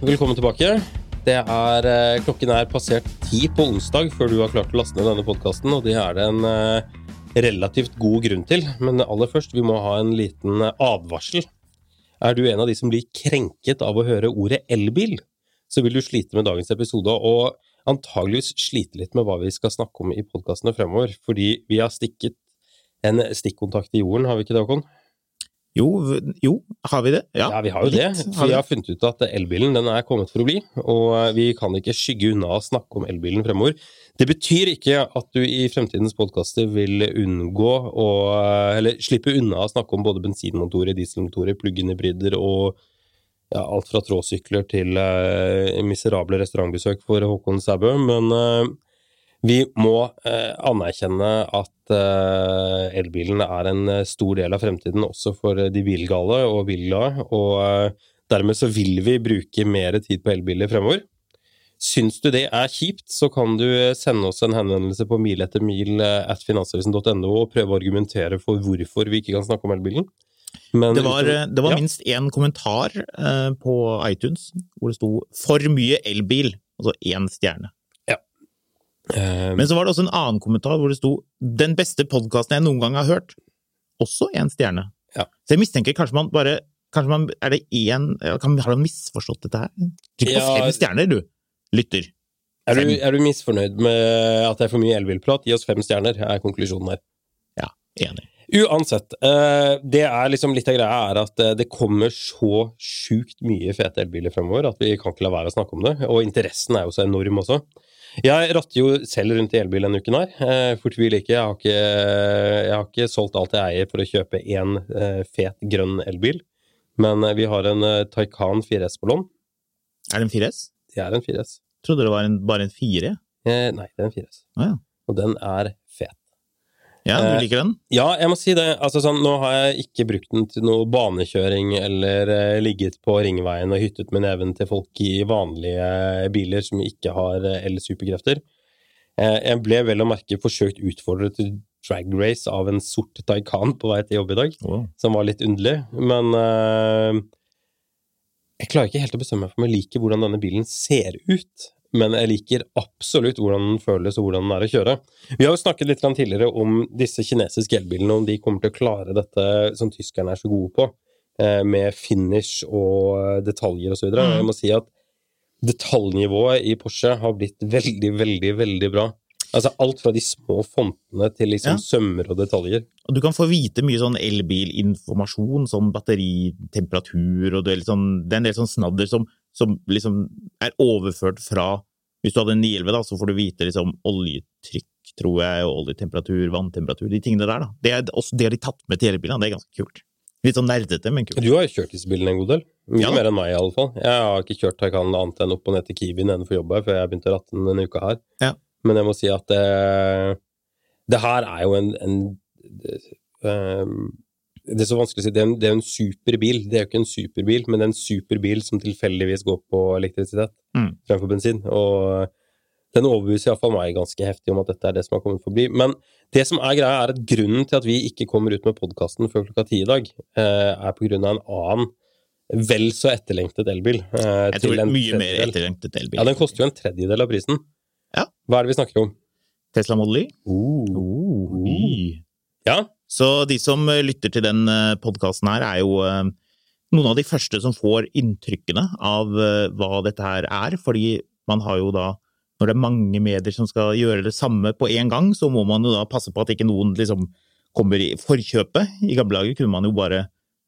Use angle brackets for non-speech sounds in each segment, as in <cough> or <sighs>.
velkommen tilbake. Det er, eh, klokken er passert ti på onsdag før du har klart å laste ned denne podkasten, og det er det en eh, relativt god grunn til. Men aller først, vi må ha en liten eh, advarsel. Er du en av de som blir krenket av å høre ordet elbil, så vil du slite med dagens episode, og antageligvis slite litt med hva vi skal snakke om i podkastene fremover, fordi vi har stikket en stikkontakt i jorden, har vi ikke det, Håkon? Jo, jo, har vi det? Ja, Ja, vi har jo det. litt det. vi har funnet ut at elbilen den er kommet for å bli, og eh, vi kan ikke skygge unna å snakke om elbilen fremover. Det betyr ikke at du i fremtidens podkaster vil unngå å Eller slippe unna å snakke om både bensinmotorer, dieselmotorer, plug-in hybrider og ja, alt fra tråsykler til uh, miserable restaurantbesøk for Håkon Sæbø, men eh, vi må eh, anerkjenne at eh, elbilen er en eh, stor del av fremtiden også for eh, de bilgale og bilglade, og eh, dermed så vil vi bruke mer tid på elbiler fremover. Syns du det er kjipt, så kan du eh, sende oss en henvendelse på mil etter mil at finansavisen.no og prøve å argumentere for hvorfor vi ikke kan snakke om elbilen. Men Det var, det var Ja. minst én kommentar på iTunes hvor det sto 'for mye elbil', altså én stjerne. Eh, Men så var det også en annen kommentar hvor det sto 'den beste podkasten jeg noen gang har hørt', også én stjerne. Ja. Så jeg mistenker kanskje man bare Kanskje man, er det én kan, Har man misforstått dette her? Trykk på Ja. fem stjerner, du, lytter. Er du, er du misfornøyd med at det er for mye elbilprat? Gi oss fem stjerner, er konklusjonen her. Ja, enig. Uansett, eh, det er liksom litt av greia er at eh, det kommer så sjukt mye fete elbiler fremover at vi kan ikke la være å snakke om det. Og interessen er jo så enorm også. Jeg ratter jo selv rundt i elbil denne uken her. Eh, Fortvil ikke, jeg har ikke, jeg har ikke solgt alt jeg eier for å kjøpe én eh, fet grønn elbil. Men eh, vi har en eh, Taycan 4S på lån. Er det en 4S? Det er en 4S. Trodde det var en, bare en 4. Eh, Nei, det er en 4S. Ah, ja. Og den er. Ja, Eh, du liker den? Ja, jeg må si det. Altså, sånn, nå har jeg ikke brukt den til noe banekjøring eller eh, ligget på ringveien og hyttet med neven til folk i vanlige biler som ikke har eh, el-superkrefter. Eh, jeg ble vel å merke forsøkt utfordret til drag race av en sort Taycan på vei til jobb i dag, Wow. som var litt underlig. Men eh, jeg klarer ikke helt å bestemme meg for om jeg liker hvordan denne bilen ser ut. Men jeg liker absolutt hvordan den føles og hvordan den er å kjøre. Vi har jo snakket litt tidligere om disse kinesiske elbilene, om de kommer til å klare dette som tyskerne er så gode på, eh, med finish og eh, detaljer osv. Mm. Jeg må si at detaljnivået i Porsche har blitt veldig, veldig, veldig bra. Altså alt fra de små fontene til liksom Ja. sømmer og detaljer. Og du kan få vite mye sånn elbilinformasjon, som batteritemperatur, og det er, sånn, det er en del sånn snadder som, som liksom er overført fra Hvis du hadde en 911, da, så får du vite liksom oljetrykk, tror jeg, og oljetemperatur, vanntemperatur, de tingene der, da. Det, er, også, det har de tatt med til elbilene, det er ganske kult. Litt sånn nerdete, men kult. Du har jo kjørt disse bilene en god del. Mye Ja. mer enn meg, i alle fall. Jeg har ikke kjørt Taycan annet enn opp og ned til Kiwi nedenfor jobb her, før jeg begynte å ratte den denne uka her. Ja. Men jeg må si at det, det her er jo en, en det, ehm, det er så vanskelig å si. Det er, en, det er en superbil. Det er jo ikke en superbil, men det er en superbil som tilfeldigvis går på elektrisitet Mm. fremfor bensin. Og den overbeviser iallfall meg ganske heftig om at dette er det som har kommet for å bli. Men det som er greia, er at grunnen til at vi ikke kommer ut med podkasten før klokka ti i dag, eh, er på grunn av en annen vel så etterlengtet elbil. eh, Jeg tror en mye mer etterlengtet elbil. Ja, den koster jo en tredjedel av prisen. Ja. Hva er det vi snakker om? Tesla Model Y. Uh. Uh. y. Ja, Så de som eh, lytter til den podkasten her, er jo eh, noen av de første som får inntrykkene av eh, hva dette her er, fordi man har jo da når det er mange medier som skal gjøre det samme på en gang, så må man jo da passe på at ikke noen liksom kommer i forkjøpet. I gamle dager kunne man jo bare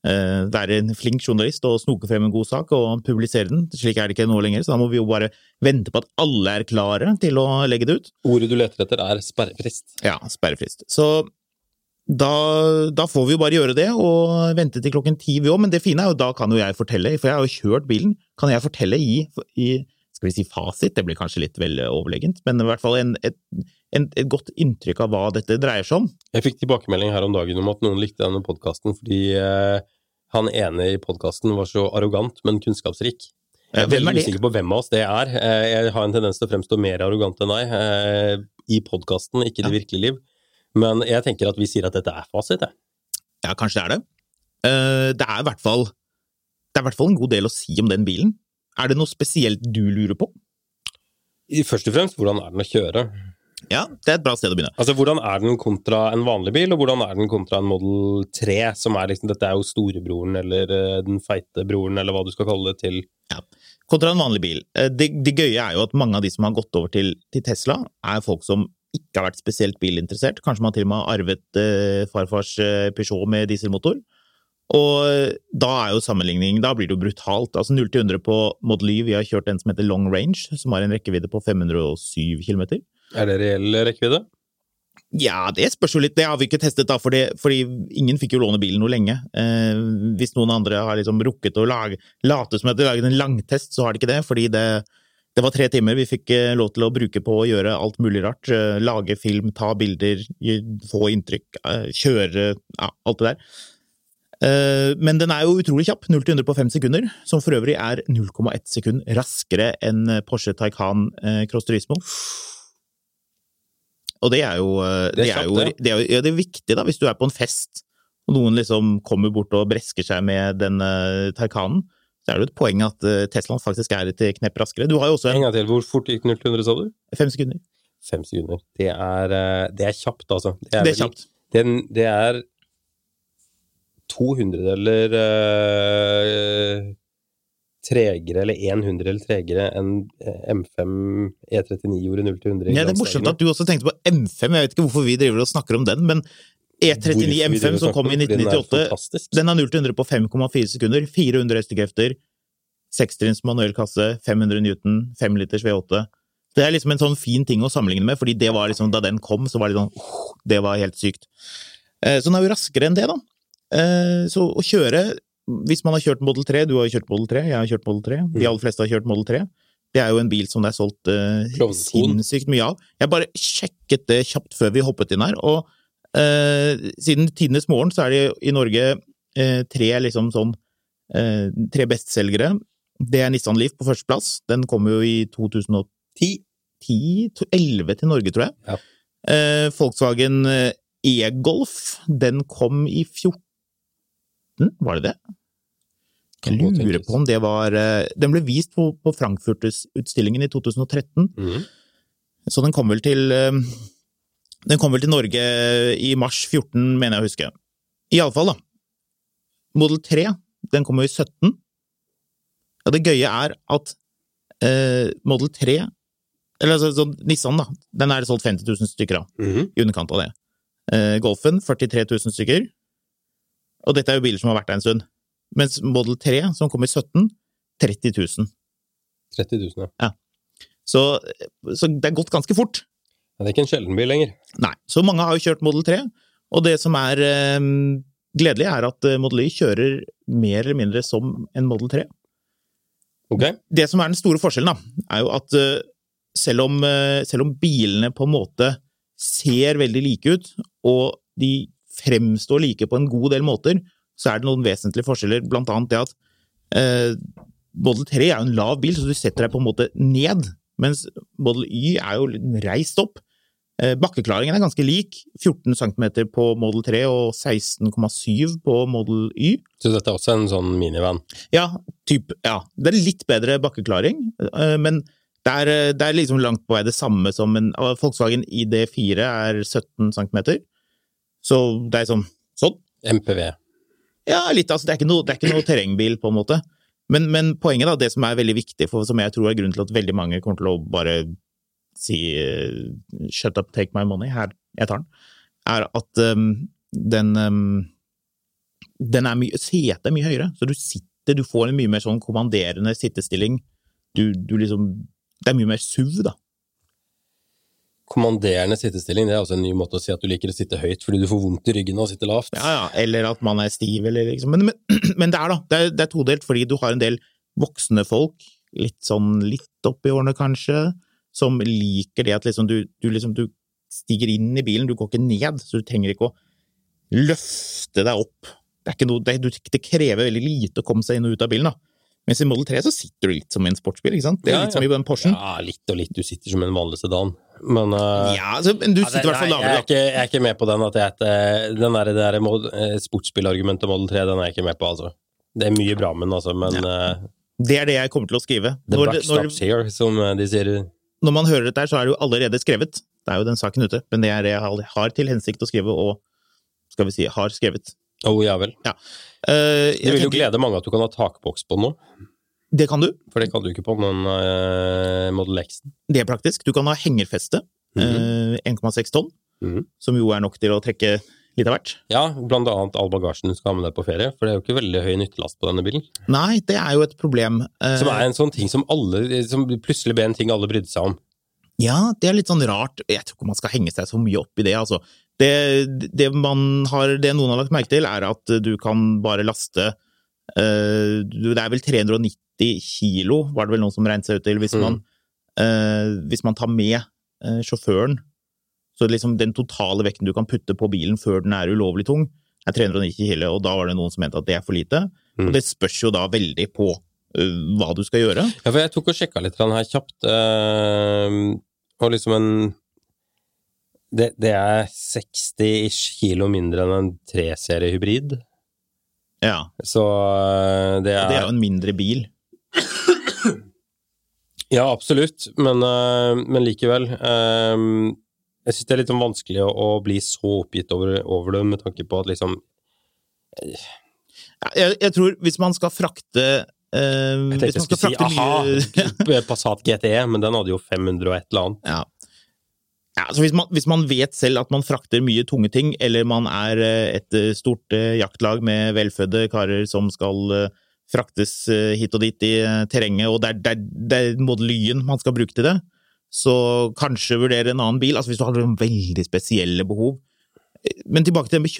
eh, være en flink journalist og snoke frem en god sak og publisere den. Slik er det ikke nå lenger, så da må vi jo bare vente på at alle er klare til å legge det ut. Ordet du leter etter, er sperrefrist. Ja, sperrefrist. Så da, da, får vi jo bare gjøre det, og vente til klokken ti, vi òg. Men det fine er jo da kan jo jeg fortelle, for jeg har jo kjørt bilen, kan jeg fortelle i, i skal vi si fasit, det blir kanskje litt vel overlegent, men i hvert fall en, et, en, et, godt inntrykk av hva dette dreier seg om. Jeg fikk tilbakemelding her om dagen om at noen likte denne podkasten fordi eh, han ene i podkasten var så arrogant, men kunnskapsrik. Jeg er veldig usikker på hvem av oss det er. Eh, jeg har en tendens til å fremstå mer arrogant enn deg eh, i podkasten, ikke i det virkelige liv. Men jeg tenker at vi sier at dette er fasit, jeg. Ja, kanskje det er det. Eh, det er i hvert fall det er i hvert fall en god del å si om den bilen. Er det noe spesielt du lurer på? Først og fremst, hvordan er den å kjøre? Ja, det er et bra sted å begynne. Altså, Hvordan er den kontra en vanlig bil, og hvordan er den kontra en Model 3, som er liksom Dette er jo storebroren eller uh, den feite broren, eller hva du skal kalle det, til Ja, kontra en vanlig bil. Eh, det, det, gøye er jo at mange av de som har gått over til, til, Tesla, er folk som ikke har vært spesielt bilinteressert. Kanskje man til og med har arvet eh, farfars eh, Peugeot med dieselmotor. Og da er jo sammenligning Da blir det jo brutalt. Altså 0 til 100 på Model Y, vi har kjørt en som heter Long Range, som har en rekkevidde på 507 km. Er det reell rekkevidde? Ja, det spørs jo litt. Det har vi ikke testet, da, fordi, fordi ingen fikk jo låne bilen noe lenge. Eh, hvis noen andre har liksom rukket å lage, late som at de laget en langtest, så har de ikke det. Fordi det, det var tre timer vi fikk eh, lov til å bruke på å gjøre alt mulig rart. Eh, lage film, ta bilder, få inntrykk, eh, kjøre ja, alt det der. Men den er jo utrolig kjapp, 0 100 på 5 sekunder, som for øvrig er 0,1 sekund raskere enn Porsche Taycan Cross Turismo. Og det er jo Det er, jo, det er, jo, det er viktig, da, hvis du er på en fest, og noen liksom kommer bort og bresker seg med den Taycanen. Så er det jo et poeng at Teslaen faktisk er et knepp raskere. Du har jo også en gang til, Hvor fort gikk 0 100, sa du? Fem sekunder. Fem sekunder. Det er, det er kjapt, altså. Det er, det er kjapt. Det, det er to hundredeler uh, tregere, eller én hundredel tregere enn eh, M5 E39 gjorde 0 til 100 ja, Det er morsomt at du også tenkte på M5, jeg vet ikke hvorfor vi driver og snakker om den, men E39 M5 som kom i 1998, den har 0-100 på 5,4 sekunder, 400 hestekrefter, sekstrinns manuell kasse, 500 Newton, 5 liters V8. Det er liksom en sånn fin ting å sammenligne med, fordi det var liksom, da den kom, så var det sånn Det var helt sykt. Eh, så den er jo raskere enn det, da. Eh, så å kjøre Hvis man har kjørt Model 3, du har kjørt Model 3, jeg har kjørt Model 3, de mm. aller fleste har kjørt Model 3. Det er jo en bil som det er solgt uh, sinnssykt mye av. Jeg bare sjekket det kjapt før vi hoppet inn her, og siden tidenes morgen så er det i Norge uh, tre liksom sånn Tre bestselgere. Det er Nissan Leaf på førsteplass. Den kom jo i 2010. 10, 11 til Norge, tror jeg. Ja. Volkswagen E-Golf, den kom i 14 var det det? Jeg lurer på om det var eh, Den ble vist på, på Frankfurters-utstillingen i 2013. Mm. Så den kom vel til eh, Den kom vel til Norge i mars 14, mener jeg å huske. Iallfall, da. Model 3, den kom jo i 17. Og det gøye er at eh, Model 3 Eller altså så, Nissan, da. Den er det solgt 50 000 stykker av. Mm. I underkant av det. Eh, Golfen 43 000 stykker. Og dette er jo biler som har vært der en stund. Mens Model 3, som kom i 17, 30 000. 30 000, ja. ja. Så, så, det er gått ganske fort. Det er ikke en sjelden bil lenger. Nei. Så mange har jo kjørt Model 3, og det som er eh, gledelig, er at eh, Model Y kjører mer eller mindre som en Model 3. Okay. Det som er den store forskjellen, da, er jo at uh, selv, om, uh, selv om bilene på en måte ser veldig like ut, og de fremstår like på en god del måter, så er det noen vesentlige forskjeller, blant annet det at eh, Model 3 er jo en lav bil, så du setter deg på en måte ned, mens Model Y er jo reist opp. Eh, bakkeklaringen er ganske lik, 14 cm på Model 3 og 16,7 på Model Y. Så dette er også en sånn minivan? Ja, typ, ja. Det er litt bedre bakkeklaring, eh, men det er, det er, liksom langt på vei det samme som en Volkswagen ID4 er 17 cm. Så det er sånn sånn. MPV. Ja, litt. Altså, det er ikke noe, er ikke noe terrengbil, på en måte. Men, men, poenget, da, det som er veldig viktig, for som jeg tror er grunnen til at veldig mange kommer til å bare si 'shut up, take my money', her, jeg tar den, er at um, den um, den er mye, setet er mye høyere, så du sitter, du får en mye mer sånn kommanderende sittestilling. Du, du liksom Det er mye mer SUV, da. Kommanderende sittestilling det er også en ny måte å si at du liker å sitte høyt fordi du får vondt i ryggen av å sitte lavt. Ja, ja, eller at man er stiv, eller liksom Men, men, <clears throat> men det er da, det er, det er todelt, fordi du har en del voksne folk, litt sånn litt opp i årene kanskje, som liker det at liksom du, du liksom du stiger inn i bilen, du går ikke ned, så du trenger ikke å løfte deg opp. Det, noe, det, det krever veldig lite å komme seg inn og ut av bilen, da. Mens i Model 3 så sitter du litt som en sportsbil, ikke sant? Det er Ja, litt som i den Porschen. Ja, litt og litt. Du sitter som en vanlig sedan. Men uh, Ja, altså, men du altså, sitter i hvert fall lavere. jeg, jeg er ikke med på den. At jeg, er den der, det der sportsbilargumentet eh, Model 3, den er jeg ikke med på, altså. Det er mye bra med den, altså, men uh, Det er det jeg kommer til å skrive. the Når, det- når, here, som eh, de sier. Når man hører dette her, så er det jo allerede skrevet. Det er jo den saken ute, men det er det jeg har til hensikt å skrive, og skal vi si har skrevet. Å ja vel. Ja. jeg Det vil jo glede mange at du kan ha takboks på noe. nå, Det kan du. for det kan du ikke på den uh, Model X-en. Det er praktisk. Du kan ha hengerfeste. Mm -hmm. uh, 1,6 tonn, Mhm. som jo er nok til å trekke litt av hvert. Ja, blant annet all bagasjen du skal ha med deg på ferie, for det er jo ikke veldig høy nyttelast på denne bilen. Nei, det er jo et problem. Eh, Som er en sånn ting som alle Som plutselig ble en ting alle brydde seg om. Ja, det er litt sånn rart. Jeg tror ikke man skal henge seg så mye opp i det, altså. Det, det, man har, det noen har lagt merke til, er at du kan bare laste uh, Det er vel 390 kilo, var det vel noen som regnet seg ut til, hvis Mm. man, eh, hvis man tar med uh, sjåføren. Så liksom den totale vekten du kan putte på bilen før den er ulovlig tung, er 390 kg, og da var det noen som mente at det er for lite. Mm. Og det spørs jo da veldig på uh, hva du skal gjøre. Ja, for jeg tok og sjekka litt her kjapt, uh, og liksom en det, det er 60 ish kilo mindre enn en 3-serie hybrid. Ja, Så det er det er jo en mindre bil. Ja, absolutt, men, men likevel. Eh, jeg syns det er litt sånn vanskelig å, å bli så oppgitt over, over det, med tanke på at liksom Jeg, jeg tror hvis man skal frakte eh, Jeg tenkte jeg skulle si mye aha, Passat GTE, men den hadde jo 500 og et eller annet. ja. Ja, altså hvis, man, hvis man vet selv at man frakter mye tunge ting, eller man er eh, et eh, stort eh, jaktlag med velfødde karer som skal eh, fraktes eh, hit og dit i eh, terrenget, og det er, det er, det er Model man skal bruke til det, så kanskje vurdere en annen bil. Altså hvis du har veldig spesielle behov. Eh, Men tilbake til det med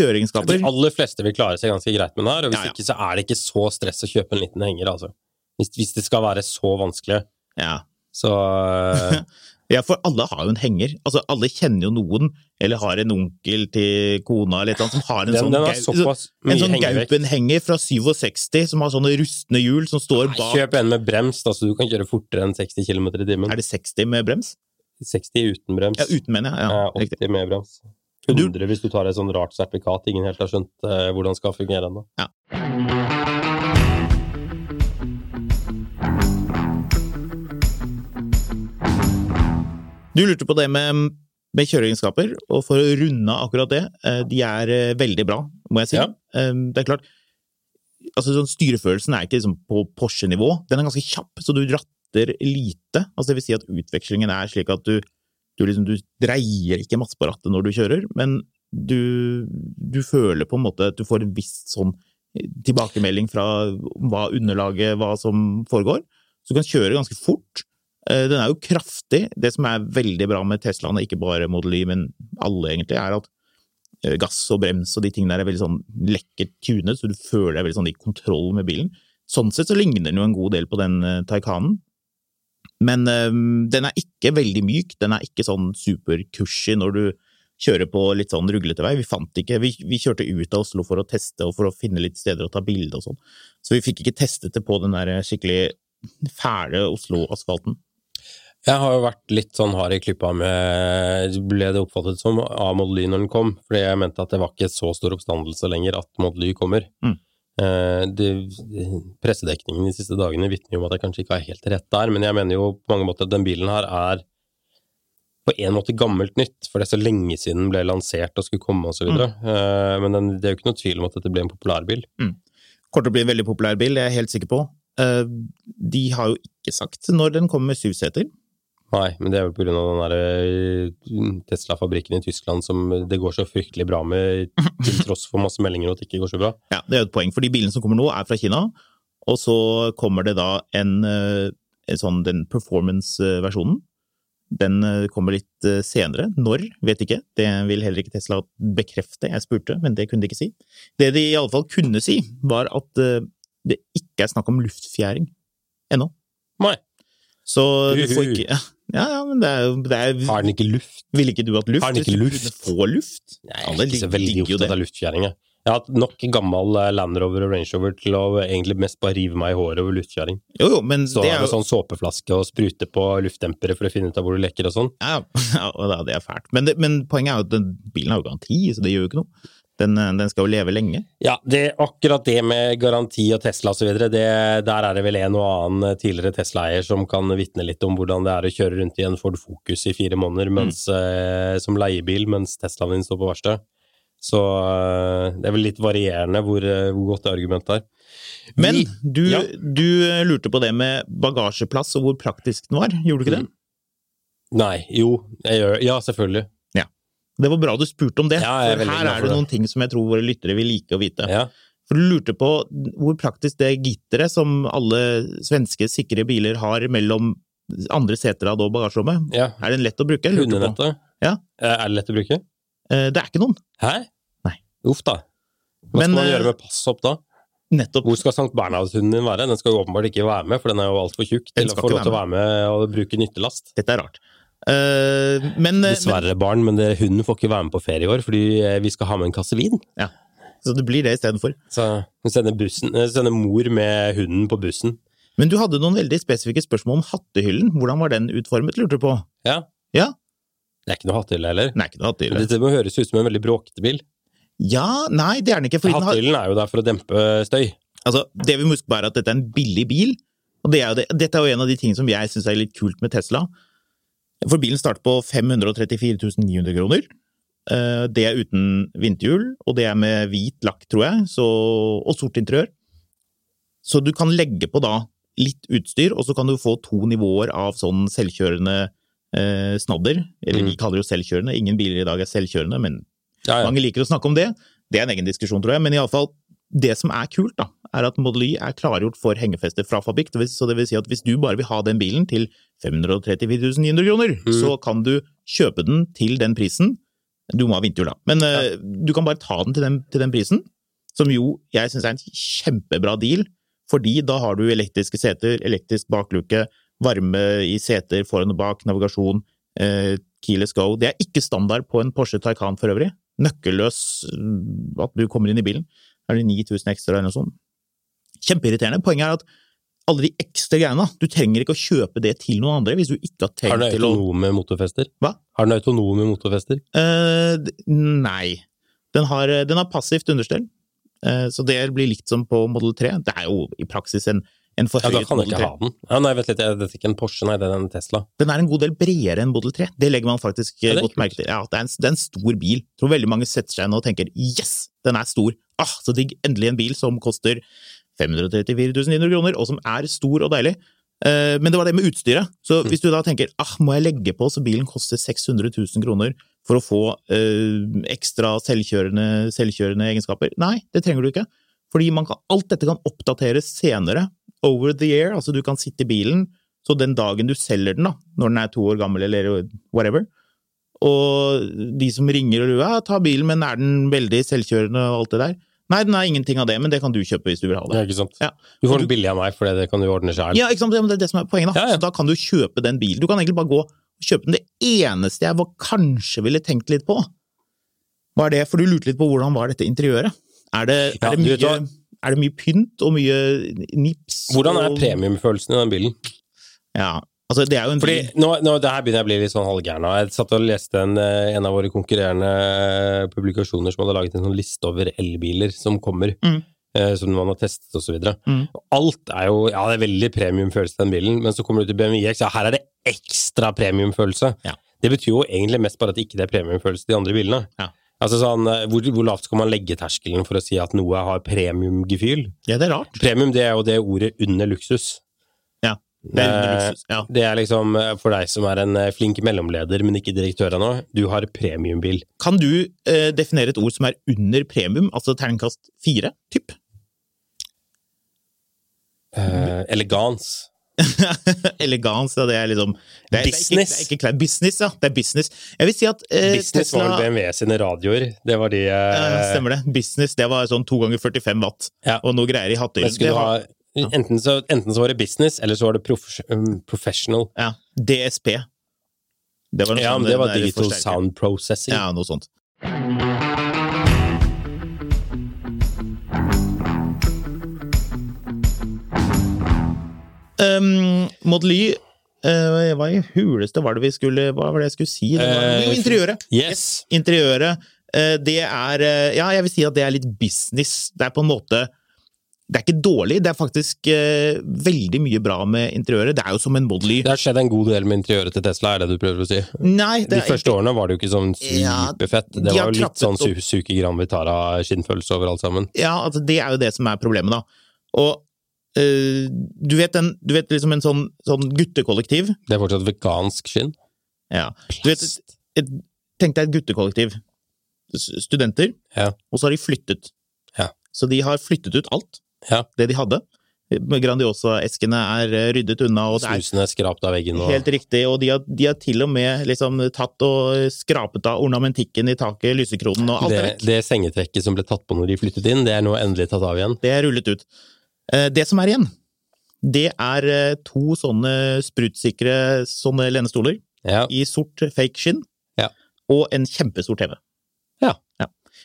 De aller fleste vil klare seg ganske greit med den her, og hvis Ja, ja. ikke så er det ikke så stress å kjøpe en liten henger, altså. Hvis, hvis det skal være så vanskelig, Ja. så <laughs> Ja, for alle har jo en henger. Altså, alle kjenner jo noen, eller har en onkel til kona eller et eller annet som har en den, sånn, den har en sånn. Gaupen-henger fra 67 som har sånne rustne hjul som står bak. Kjøp en med brems, da, så du kan kjøre fortere enn 60 km i timen. Er det 60 med brems? 60 uten brems. Ja, uten, mener jeg. Ja, Ja, 80 med brems. Du- 100 hvis du tar et sånn rart sertifikat ingen helt har skjønt eh, hvordan skal fungere ennå. Du lurte på det med, med kjøreegenskaper, og for å runde akkurat det, eh, de er eh, veldig bra, må jeg si. Ja. Eh, Det er klart, altså sånn styrefølelsen er ikke liksom på Porsche-nivå, den er ganske kjapp, så du ratter lite. Altså det vil si at utvekslingen er slik at du, du, liksom, du dreier ikke masse på rattet når du kjører, men du, du føler på en måte at du får en viss sånn tilbakemelding fra hva underlaget, hva som foregår. Så du kan kjøre ganske fort. Eh, Den er jo kraftig. Det som er veldig bra med Teslaen, ikke bare Model Y, men alle egentlig, er at eh, gass og brems og de tingene der er veldig sånn lekkert tunet, så du føler deg veldig sånn i kontroll med bilen. Sånn sett så ligner den jo en god del på den eh, Taycanen. Men øhm, den er ikke veldig myk, den er ikke sånn super-cushy når du kjører på litt sånn ruglete vei. Vi fant ikke, vi, vi kjørte ut av Oslo for å teste og for å finne litt steder å ta bilde og sånn, så vi fikk ikke testet det på den der skikkelig fæle Oslo-asfalten. Jeg har jo vært litt sånn hard i klippa med Ble det oppfattet som av Model Y når den kom, fordi jeg mente at det var ikke så stor oppstandelse lenger at Model Y kommer. Mm. Eh, det, pressedekningen de siste dagene vitner jo om at jeg kanskje ikke har helt rett der, men jeg mener jo på mange måter at den bilen her er på en måte gammelt nytt, for det er så lenge siden den ble lansert og skulle komme osv. videre. Eh, men den, det er jo ikke noe tvil om at dette ble en populærbil. Kommer til å bli en veldig populær bil, det er jeg helt sikker på. Eh, De har jo ikke sagt når den kommer med syvseter. Nei, men det er vel pga. den der eh, Tesla-fabrikken i Tyskland som det går så fryktelig bra med, til tross for masse meldinger om at det ikke går så bra. Ja, det er jo et poeng, for de bilene som kommer nå er fra Kina, og så kommer det da en, eh, en sånn den performance-versjonen. Den eh, kommer litt eh, senere. Når, vet ikke. Det vil heller ikke Tesla bekrefte. Jeg spurte, men det kunne de ikke si. Det de i alle fall kunne si, var at eh, det ikke er snakk om luftfjæring ennå. Nei. Så du får ikke <laughs> Ja, ja, men det er jo det er, Har den ikke luft? Ville ikke du hatt luft? Har den ikke hvis du luft? kunne få luft? Nei, jeg er ikke så veldig opptatt av luftfjæring. jeg. Har hatt nok gammel eh, Land Rover og Range Rover til å egentlig mest bare rive meg i håret over luftfjæring. Jo, jo, men så det er jo sånn såpeflaske og sprute på luftdempere for å finne ut av hvor du lekker og sånn. Ja, <laughs> ja, det er fælt. Men, det, men poenget er jo at den, bilen har jo garanti, så det gjør jo ikke noe. Den, eh, den skal jo leve lenge. Ja, det, akkurat det med garanti og Tesla videre, der er det vel en og annen tidligere Tesla-eier som kan vitne litt om hvordan det er å kjøre rundt i en Ford Focus i fire måneder mens, eh, som leiebil mens Teslaen din står på verksted. Så eh, det er vel litt varierende hvor, eh, hvor godt det argumentet er. Men Vi- du, ja. du lurte på det med bagasjeplass og hvor praktisk den var, gjorde du ikke det? Mm. Nei, jo, jeg gjør Ja, selvfølgelig. Det var bra du spurte om det, Ja, for her er det det. noen ting som jeg tror våre lyttere vil like å vite. Ja. For du lurte på hvor praktisk det gitteret som alle svenske sikre biler har mellom andre seter av bagasjerommet. ja. Er den lett å bruke? Hundenettet? Ja. Eh, Er det lett å bruke? Eh, Det er ikke noen. Hæ? Nei. Uff da. Hva Men, skal man eh, gjøre med passopp da? Nettopp. Hvor skal Sankt Bernhardshunden din være? Den skal jo åpenbart ikke være med, for den er jo altfor tjukk til å få lov til å være med og bruke nyttelast. Dette er rart. Eh, men, men Dessverre, barn, men det, hunden får ikke være med på ferie i år, fordi eh, vi skal ha med en kasse vin. Ja. Så det blir det istedenfor. Så hun sender, bussen, eh, sender mor med hunden på bussen. Men du hadde noen veldig spesifikke spørsmål om hattehyllen. Hvordan var den utformet, lurte du på? Ja. Ja. Det er ikke noe hattehylle heller. Nei, ikke noe hattehylle. Dette må høres ut som en veldig bråkete bil. Ja, nei, det er den ikke. Har, Hattehyllen er jo der for å dempe støy. altså, det vi må huske på er at dette er en billig bil. Og det er jo det, dette er jo en av de tingene som jeg syns er litt kult med Tesla. For bilen starter på 534 900 kroner. Eh, Det er uten vinterhjul, og det er med hvit lakk, tror jeg, så, og sort interiør. Så du kan legge på da litt utstyr, og så kan du få to nivåer av sånn selvkjørende eh, snadder. Eller vi Mm. kaller det jo selvkjørende. Ingen biler i dag er selvkjørende, men Ja, ja. mange liker å snakke om det. Det er en egen diskusjon, tror jeg. Men iallfall, det som er kult, da, er at Model Y er klargjort for hengefeste fra fabrikk. Så det vil si at hvis du bare vil ha den bilen til 534 900 kroner, Mm. så kan du kjøpe den til den prisen. Du må ha vinterhjul, da. Men eh, du kan bare ta den til den, til den prisen, som jo jeg syns er en kjempebra deal. Fordi da har du elektriske seter, elektrisk bakluke, varme i seter foran og bak, navigasjon, eh, keyless go. Det er ikke standard på en Porsche Taycan for øvrig. Nøkkelløs, mm, at du kommer inn i bilen. Er det 9000 ekstra eller noe sånt? Kjempeirriterende. Poenget er at alle de ekstra greiene, du trenger ikke å kjøpe det til noen andre hvis du ikke har Har tenkt den til å autonome motorfester? Hva? Har den autonome motorfester? Uh, nei. Den har, den har passivt understell, uh, så det blir likt som på Model 3. Det er jo i praksis en, en Ja, da kan jeg ikke 3. ha den. Ja, nei, vent litt, dette er ikke en Porsche, nei, det er en Tesla. Den er en god del bredere enn Model 3. Det legger man faktisk Ja, godt merke til. Ja, det, er en, det er en stor bil. Jeg tror veldig mange setter seg inn og tenker yes, den er stor. Ah, så digg. Endelig en bil som koster 534 900 kroner, og som er stor og deilig. Eh, Men det var det med utstyret. Så hvis du da tenker ah, må jeg legge på så bilen koster 600 000 kroner for å få eh, ekstra selvkjørende, selvkjørende egenskaper? Nei, det trenger du ikke. Fordi man kan, alt dette kan oppdateres senere. Over the air, altså du kan sitte i bilen, så den dagen du selger den, da, når den er to år gammel eller whatever, og de som ringer og lurer, ja, ta bilen, men er den veldig selvkjørende og alt det der? Nei, den er ingenting av det, men det kan du kjøpe hvis du vil ha det. Ja, ikke sant? Ja. Du får den billig av meg, for det kan du ordne sjøl. Ja, ikke sant? Det er det som er poenget, da. Ja. Da kan du kjøpe den bilen. Du kan egentlig bare gå og kjøpe den. Det eneste jeg var, kanskje ville tenkt litt på, var det, for du lurte litt på hvordan var dette interiøret. Er det, er det, mye, er det mye pynt og mye nips? Hvordan er og- premiumfølelsen i den bilen? Ja, altså det er jo en Fordi nå, nå, det her begynner jeg å bli litt sånn halvgæren av. Jeg satt og leste en, eh, en av våre konkurrerende publikasjoner som hadde laget en sånn liste over elbiler som kommer. Mm. eh, Som man har testet videre. Mm. Alt er jo Ja, det er veldig premiumfølelse i den bilen, men så kommer du til BMW X, ja, her er det ekstra premiumfølelse. Ja. Det betyr jo egentlig mest bare at det ikke er premiumfølelse i de andre bilene. Ja. Altså sånn, eh, hvor, hvor lavt skal man legge terskelen for å si at noe har premiumgefühl? Ja, det er rart. Premium det er jo det ordet under luksus. Det. Ja. Det er liksom eh, for deg som er en eh, flink mellomleder, men ikke direktør ennå. Du har premiumbil. Kan du eh, definere et ord som er under premium, altså terningkast fire, typ? Eh, elegans. <laughs> Elegans, ja, det er liksom det er, Business. Det er ikke, det er ikke. Business, ja. Det er business. Jeg vil si at eh, Business Tesla var vel BMW sine radioer. Det var de eh, Stemmer det. Business, det var sånn to ganger 45 watt, Ja. og noe greier i hattehyllen. Enten så, enten så var det business, eller så var det prof um, professional. Ja. DSP. Det var, Ja, sånn, det var digital forsterker. sound processing. Ja, noe sånt. Um, Model Y eh, Hva i huleste var det vi skulle Hva var det jeg skulle si? Det var, Eh, jo, interiøret! Yes. Interiøret, Uh, det er uh, Ja, jeg vil si at det er litt business. Det er på en måte Det er ikke dårlig, det er faktisk eh, veldig mye bra med interiøret. Det er jo som en Model Y. Det har skjedd en god del med interiøret til Tesla, er det du prøver å si? Nei, det De første årene var det jo ikke sånn superfett. de Det var jo litt sånn opp. su Suki Gran Vitara-skinnfølelse over alt sammen. Ja, altså det er jo det som er problemet, da. Og eh, du vet, en, du vet liksom en sånn, sånn guttekollektiv? Det er fortsatt vegansk skinn. Ja. Du vet, et, et, tenk deg et guttekollektiv. Studenter. Ja. Og så har de flyttet. Ja. Så de har flyttet ut alt Ja. det de hadde. Grandiosa-eskene er eh, ryddet unna, og det er skrapt av veggen og Helt riktig, og de har, de har til og med liksom tatt og skrapet av ornamentikken i taket, lysekronen og alt det, vekk. det sengetrekket som ble tatt på når de flyttet inn, det er nå endelig tatt av igjen. Det er rullet ut. Eh, Det som er igjen, det er eh, to sånne sprutsikre sånne lenestoler Ja. i sort fake skinn, Ja. og en kjempestor TV.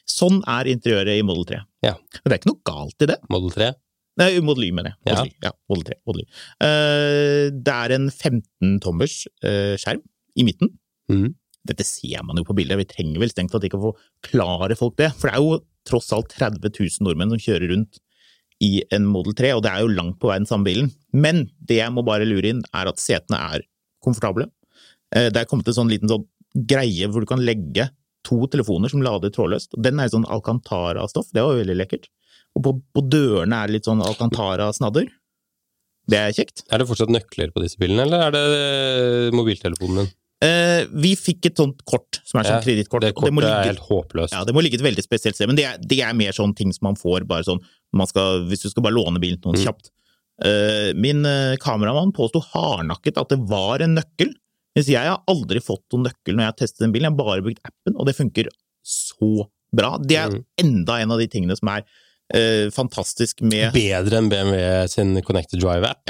Ja. Sånn er interiøret i Model 3. Ja. Men det er ikke noe galt i det. Model 3. Nei, Model Y, mener jeg. Ja. Model Y. Ja, Model 3. Model Y. Uh, det er en 15-tommers uh, skjerm i midten. Mm. Dette ser man jo på bildet, vi trenger vel strengt tatt ikke å forklare folk det. For det er jo tross alt 30 000 nordmenn som kjører rundt i en Model 3, og det er jo langt på vei den samme bilen. Men det jeg må bare lure inn, er at setene er komfortable. Eh, Det er kommet en sånn liten sånn greie hvor du kan legge to telefoner som lader trådløst. Den er sånn Alcantara-stoff, det var veldig lekkert. Og på, på dørene er det litt sånn Alcantara-snadder. Det er kjekt. Er det fortsatt nøkler på disse bilene, eller er det eh, mobiltelefonen din? Eh, vi fikk et sånt kort, som er sånn Ja, kredittkort. Det kortet det ligge, er helt håpløst. Ja, det må ligge et veldig spesielt sted, men det er, det er mer sånn ting som man får bare sånn man skal, hvis du skal bare låne bilen til noen Mm. kjapt. Eh, min eh, kameramann påsto hardnakket at det var en nøkkel, jeg har aldri fått noen nøkkel når jeg har testet en bil, jeg har bare brukt appen, og det funker så bra. Det er Mm. enda en av de tingene som er eh, fantastisk med Bedre enn BMW sin Connected Drive-app.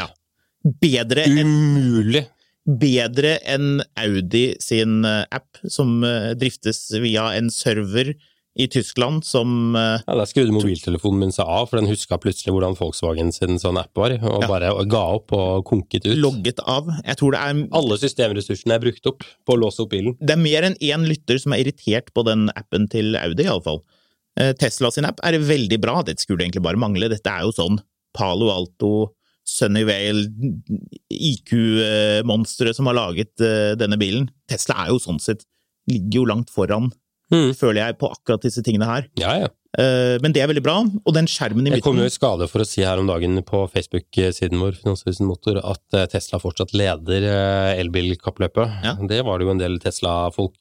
Bedre enn Umulig! bedre enn Audi sin eh, app, som eh, driftes via en server i Tyskland som eh, Ja, Der skrudde mobiltelefonen min seg av, for den huska plutselig hvordan Volkswagen sin sånn app var, og Ja. bare ga opp og konket ut. logget av. Jeg tror det er, Alle systemressursene er brukt opp på å låse opp bilen. det er mer enn én lytter som er irritert på den appen til Audi, iallfall. Tesla sin app er veldig bra, det skulle egentlig bare mangle. Dette er jo sånn Palo Alto, Sunnyvale, IQ-monstre som har laget eh, denne bilen. Tesla er jo sånn sett ligger jo langt foran, Mm. føler jeg, på akkurat disse tingene her. Ja, ja. Eh, Men det er veldig bra. Og den skjermen i Jeg kom jo i skade for å si her om dagen på Facebook-siden vår Motor, at eh, Tesla fortsatt leder eh, elbilkappløpet. Ja. Det var det jo en del Tesla-folk,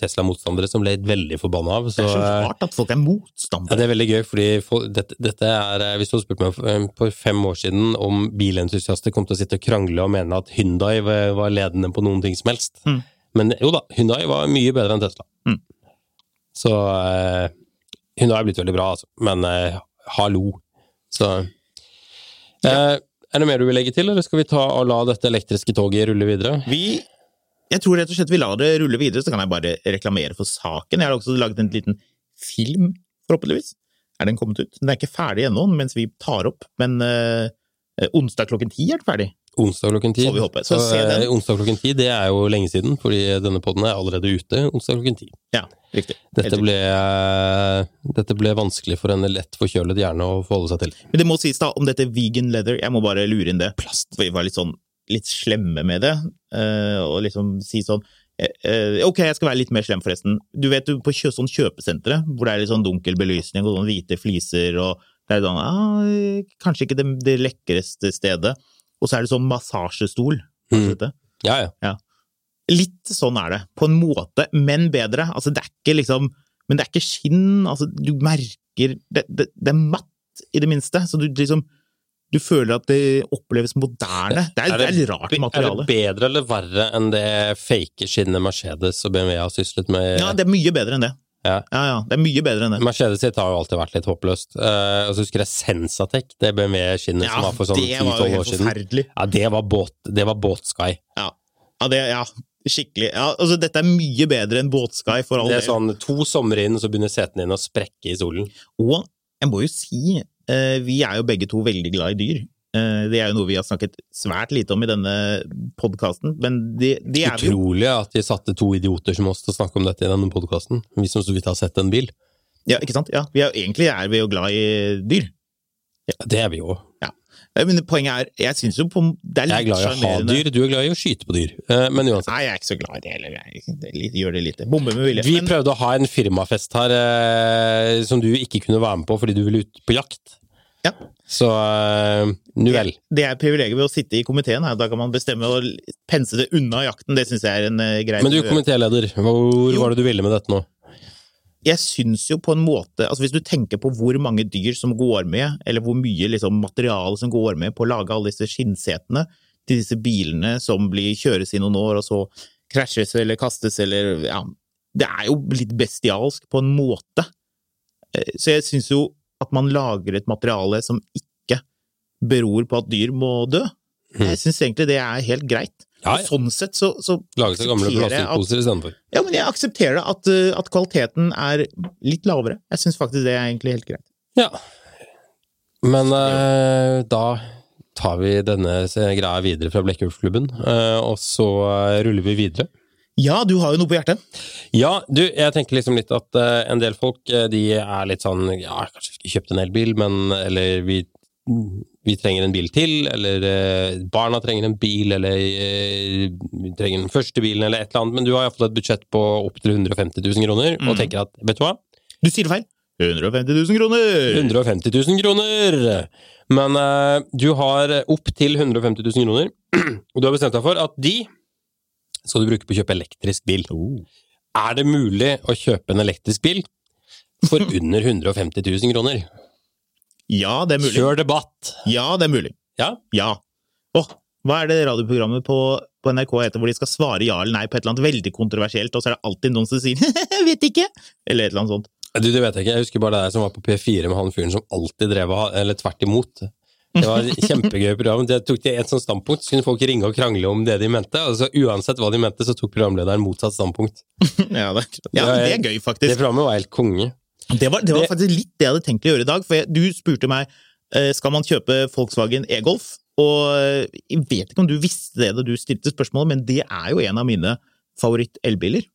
Tesla-motstandere, som ble veldig forbanna av. Det er så rart at folk er ja, motstandere. det er veldig gøy, fordi for, dette, dette er Hvis du hadde spurt meg for, fem år siden om bilentusiaster kom til å sitte og krangle og mene at Hyundai var, var ledende på noen ting som helst. Mm. Men jo da, Hyundai var mye bedre enn Tesla. Mm. Så eh, hun har blitt veldig bra, altså. Men eh, hallo. Så eh, Er det mer du vil legge til, eller skal vi ta og la dette elektriske toget rulle videre? Vi Jeg tror rett og slett vi lar det rulle videre, så kan jeg bare reklamere for saken. Jeg har også laget en liten film, forhåpentligvis. Er den kommet ut? Den er ikke ferdig ennå mens vi tar opp, men eh, onsdag klokken ti er den ferdig. Onsdag klokken ti. Eh, onsdag klokken ti, det er jo lenge siden, fordi denne podden er allerede ute onsdag klokken ti. Ja, riktig. Dette ble, dette ble vanskelig for en lett forkjølet hjerne å forholde seg til. Men det må sies da om dette vegan leather, jeg må bare lure inn det. Plast. Vi var litt sånn litt slemme med det, eh, og liksom si sånn eh, eh, Ok, jeg skal være litt mer slem, forresten. Du vet du på kjø, sånn kjøpesentre, hvor det er litt sånn dunkel belysning og sånn hvite fliser, og det er sånn ah, Kanskje ikke det, det lekreste stedet. og så er det sånn massasjestol. Mm. Det? Ja, ja. Litt sånn er det, på en måte, men bedre. Altså, det er ikke liksom Men det er ikke skinn, altså, du merker Det, det, det er matt, i det minste, så du liksom Du føler at det oppleves moderne. Det er, Er det- det er rart Er det bedre eller verre enn det fake skinnet Mercedes og BMW har syslet med? Ja, det er mye bedre enn det. Ja. ja, ja det er mye bedre enn det. Mercedes sitt har jo alltid vært litt håpløst. Uh, og så husker jeg Sensatec, det BMW-skinnet som var for sånn det var 10-12 jo år helt siden. forferdelig. Ja, det var båt, det var båtsky. Ja, ja, det, ja skikkelig. Ja, altså, dette er mye bedre enn Båtsky, for all Det er del. sånn to somre inn, så begynner setene dine å sprekke i solen. Og jeg må jo si, eh, vi er jo begge to veldig glad i dyr. Eh, det er jo noe vi har snakket svært lite om i denne podkasten, men de, de er jo. Utrolig at de satte to idioter som oss til å snakke om dette i denne podkasten. Vi som så vidt har sett en bil. Ja, ikke sant? Ja, vi er, egentlig er vi jo glad i dyr. Det er vi jo. Men poenget er, jeg syns jo på, det er Jeg er glad i å ha dyr, du er glad i å skyte på dyr. Eh, Men uansett. Nei, jeg er ikke så glad i det heller. Jeg det er litt- gjør det lite. Bombe med vilje. Vi Men- prøvde å ha en firmafest her eh, som du ikke kunne være med på fordi du ville ut på jakt. Ja. Så eh, nu vel. Det er privilegiet ved å sitte i komiteen. Her. Da kan man bestemme å pense det unna jakten. Det syns jeg er en uh, grei Men du, komitéleder, hvor Jo. var det du ville med dette nå? Jeg syns jo på en måte altså Hvis du tenker på hvor mange dyr som går med, eller hvor mye liksom, materiale som går med på å lage alle disse skinnsetene til disse bilene som blir kjøres i noen år, og så krasjes eller kastes eller Ja. Det er jo litt bestialsk på en måte. Eh, Så jeg syns jo at man lager et materiale som ikke beror på at dyr må dø. Jeg syns egentlig det er helt greit. Ja, ja. Sånn sett så, så Lage seg gamle plastikkposer istedenfor. ja, men jeg aksepterer at, uh, at kvaliteten er litt lavere. Jeg syns faktisk det er egentlig helt greit. Ja. Men eh, da tar vi denne greia videre fra Blekkulfklubben, eh, og så eh, ruller vi videre. Ja, du har jo noe på hjertet. Ja, du, jeg tenker liksom litt at eh, en del folk eh, de er litt sånn Ja, kanskje vi skulle kjøpt en elbil, men Eller vi, vi trenger en bil til, eller eh, barna trenger en bil, eller eh, vi trenger den første bilen, eller et eller annet. Men du har iallfall et budsjett på opptil 150 000 kroner, og Mm. tenker at vet du hva? Du sier det feil. 150 000 kroner! 150 000 kroner! Men eh, du har opptil 150 000 kroner, <clears throat> og du har bestemt deg for at de skal du bruke på å kjøpe elektrisk bil. Oh. Er det mulig å kjøpe en elektrisk bil for <laughs> under 150 000 kroner? Ja, det er mulig. Kjør debatt! Ja, det er mulig. Ja, Ja. Åh, hva er det radioprogrammet på, på NRK heter hvor de skal svare ja eller nei på et eller annet veldig kontroversielt, og så er det alltid noen som sier 'jeg <laughs> vet ikke', eller et eller annet sånt. du, det vet jeg ikke. Jeg husker bare det der som var på P4 med han fyren som alltid drev av, eller tvert imot. Det var et kjempegøy program. Det tok de et sånt standpunkt, så kunne folk ringe og krangle om det de mente. Og så uansett hva de mente, så tok programlederen motsatt standpunkt. ja, <laughs> det, ja, det er gøy, faktisk. Det programmet var helt konge. Det var, det var Det- faktisk litt det jeg hadde tenkt å gjøre i dag. For jeg, du spurte meg eh, skal man kjøpe Volkswagen e-Golf. Og eh, jeg vet ikke om du visste det da du stilte spørsmålet, men det er jo en av mine favoritt-elbiler.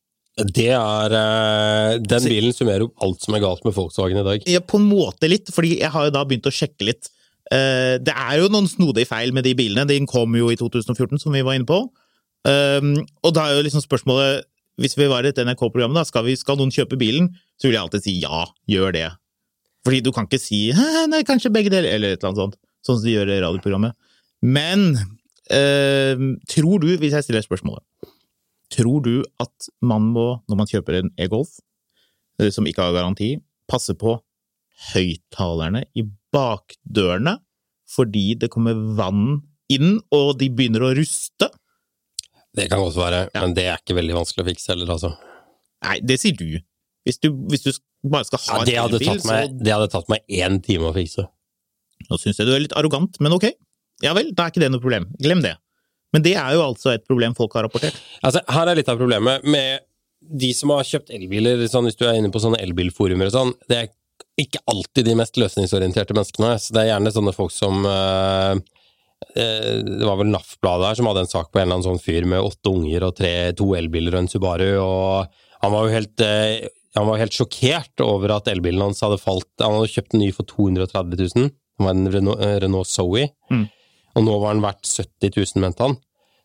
Det er eh, Den bilen summerer opp alt som er galt med Volkswagen i dag. Ja, på en måte litt, fordi jeg har jo da begynt å sjekke litt. Eh, det er jo noen snodige feil med de bilene. De kom jo i 2014, som vi var inne på. Og da er jo liksom spørsmålet Hvis vi var i et NRK-program, da, skal, vi, skal noen kjøpe bilen? Så vil jeg alltid si ja, gjør det. Fordi du kan ikke si <laughs> nei, kanskje begge deler, eller et eller annet sånt. Sånn som de gjør i radioprogrammet. Men eh, tror du, hvis jeg stiller spørsmålet Tror du at man må, når man kjøper en e-Golf, eh, som ikke har garanti, passe på høyttalerne i bakdørene fordi det kommer vann inn, og de begynner å ruste? Det kan godt være, Ja. men det er ikke veldig vanskelig å fikse heller, altså. Nei, det sier du. Hvis du, hvis du bare skal ha Ja, det, hadde elbil, tatt meg, det hadde tatt meg én time å fikse. nå syns jeg du er litt arrogant, men ok. Ja vel, da er ikke det noe problem. Glem det. Men det er jo altså et problem folk har rapportert. Altså, her er litt av problemet med de som har kjøpt elbiler, sånn, hvis du er inne på sånne elbilforumer og sånn, det er ikke alltid de mest løsningsorienterte menneskene. Så det er gjerne sånne folk som eh, Det var vel NAF-bladet her som hadde en sak på en eller annen sånn fyr med åtte unger og tre, to elbiler og en Subaru, og han var jo helt eh, han var helt sjokkert over at elbilen hans hadde falt Han hadde kjøpt en ny for 230 000. Det var en Renault, eh, Renault Zoe. Mm. Og nå var den verdt 70 000, mente han.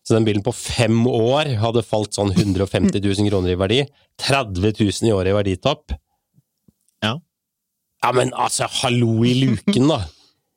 Så den bilen på fem år hadde falt sånn 150 000 kroner i verdi. 30 000 i året i verditap. Ja. Ja, men altså, hallo i luken, da! <laughs>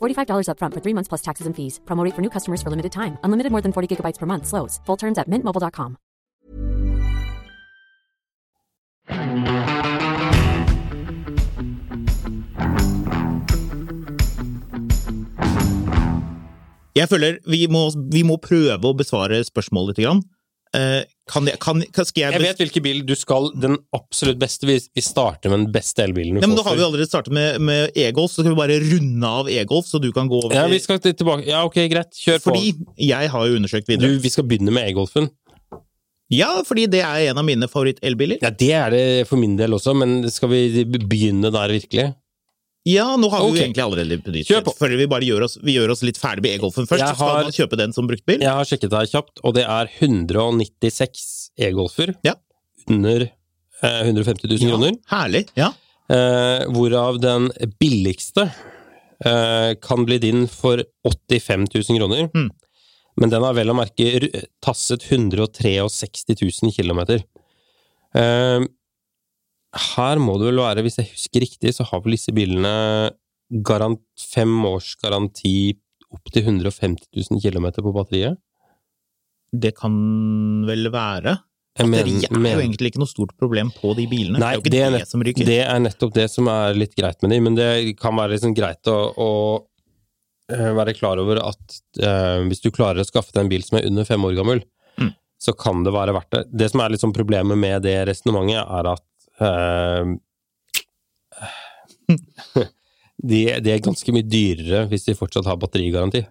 $45 upfront for three months plus taxes and fees. Promo rate for new customers for limited time. Unlimited more than 40 gigabytes per month. Slows. Full terms at mintmobile.com. Jeg føler vi må, vi må prøve å besvare spørsmålet litt. Grann. Eh, kan jeg, kan, skal jeg, Jeg vet hvilken bil du skal Den absolutt beste. Vi, vi starter med den beste elbilen du Nei, men får Nå har vi allerede startet med, med e-golf, så skal vi bare runde av e-golf, så du kan gå over Ja, vi skal tilbake. Ja, ok, greit. Kjør Fordi på. jeg har jo undersøkt Du, videre. vi skal begynne med e-golfen. Ja, fordi det er en av mine favoritt-elbiler. Ja, det er det for min del også, men skal vi begynne der virkelig? Ja, nå har vi jo egentlig allerede benyttet. Før vi bare gjør oss, vi gjør oss litt ferdig med e-golfen først, har, så skal man kjøpe den som bruktbil. Jeg har sjekket det her kjapt, og det er 196 e-golfer Ja. under eh, 150 000 kroner. Herlig. Ja. Eh, hvorav den billigste eh, kan bli din for 85 000 kroner. Mm. Men den har vel å merke tasset 163 000 km. Her må det vel være, hvis jeg husker riktig, så har vel disse bilene garant, fem års garanti opp til 150 000 km på batteriet? Det kan vel være. Batteriet er jo egentlig ikke noe stort problem på de bilene. Nei, det er jo ikke det det, som ryker. Det er nettopp det som er litt greit med de, men det kan være liksom greit å, å eh, være klar over at eh, hvis du klarer å skaffe deg en bil som er under fem år gammel, Mm. så kan det være verdt det. Det som er liksom problemet med det resonnementet, er at <sighs> de, de er ganske mye dyrere hvis de fortsatt har batterigaranti.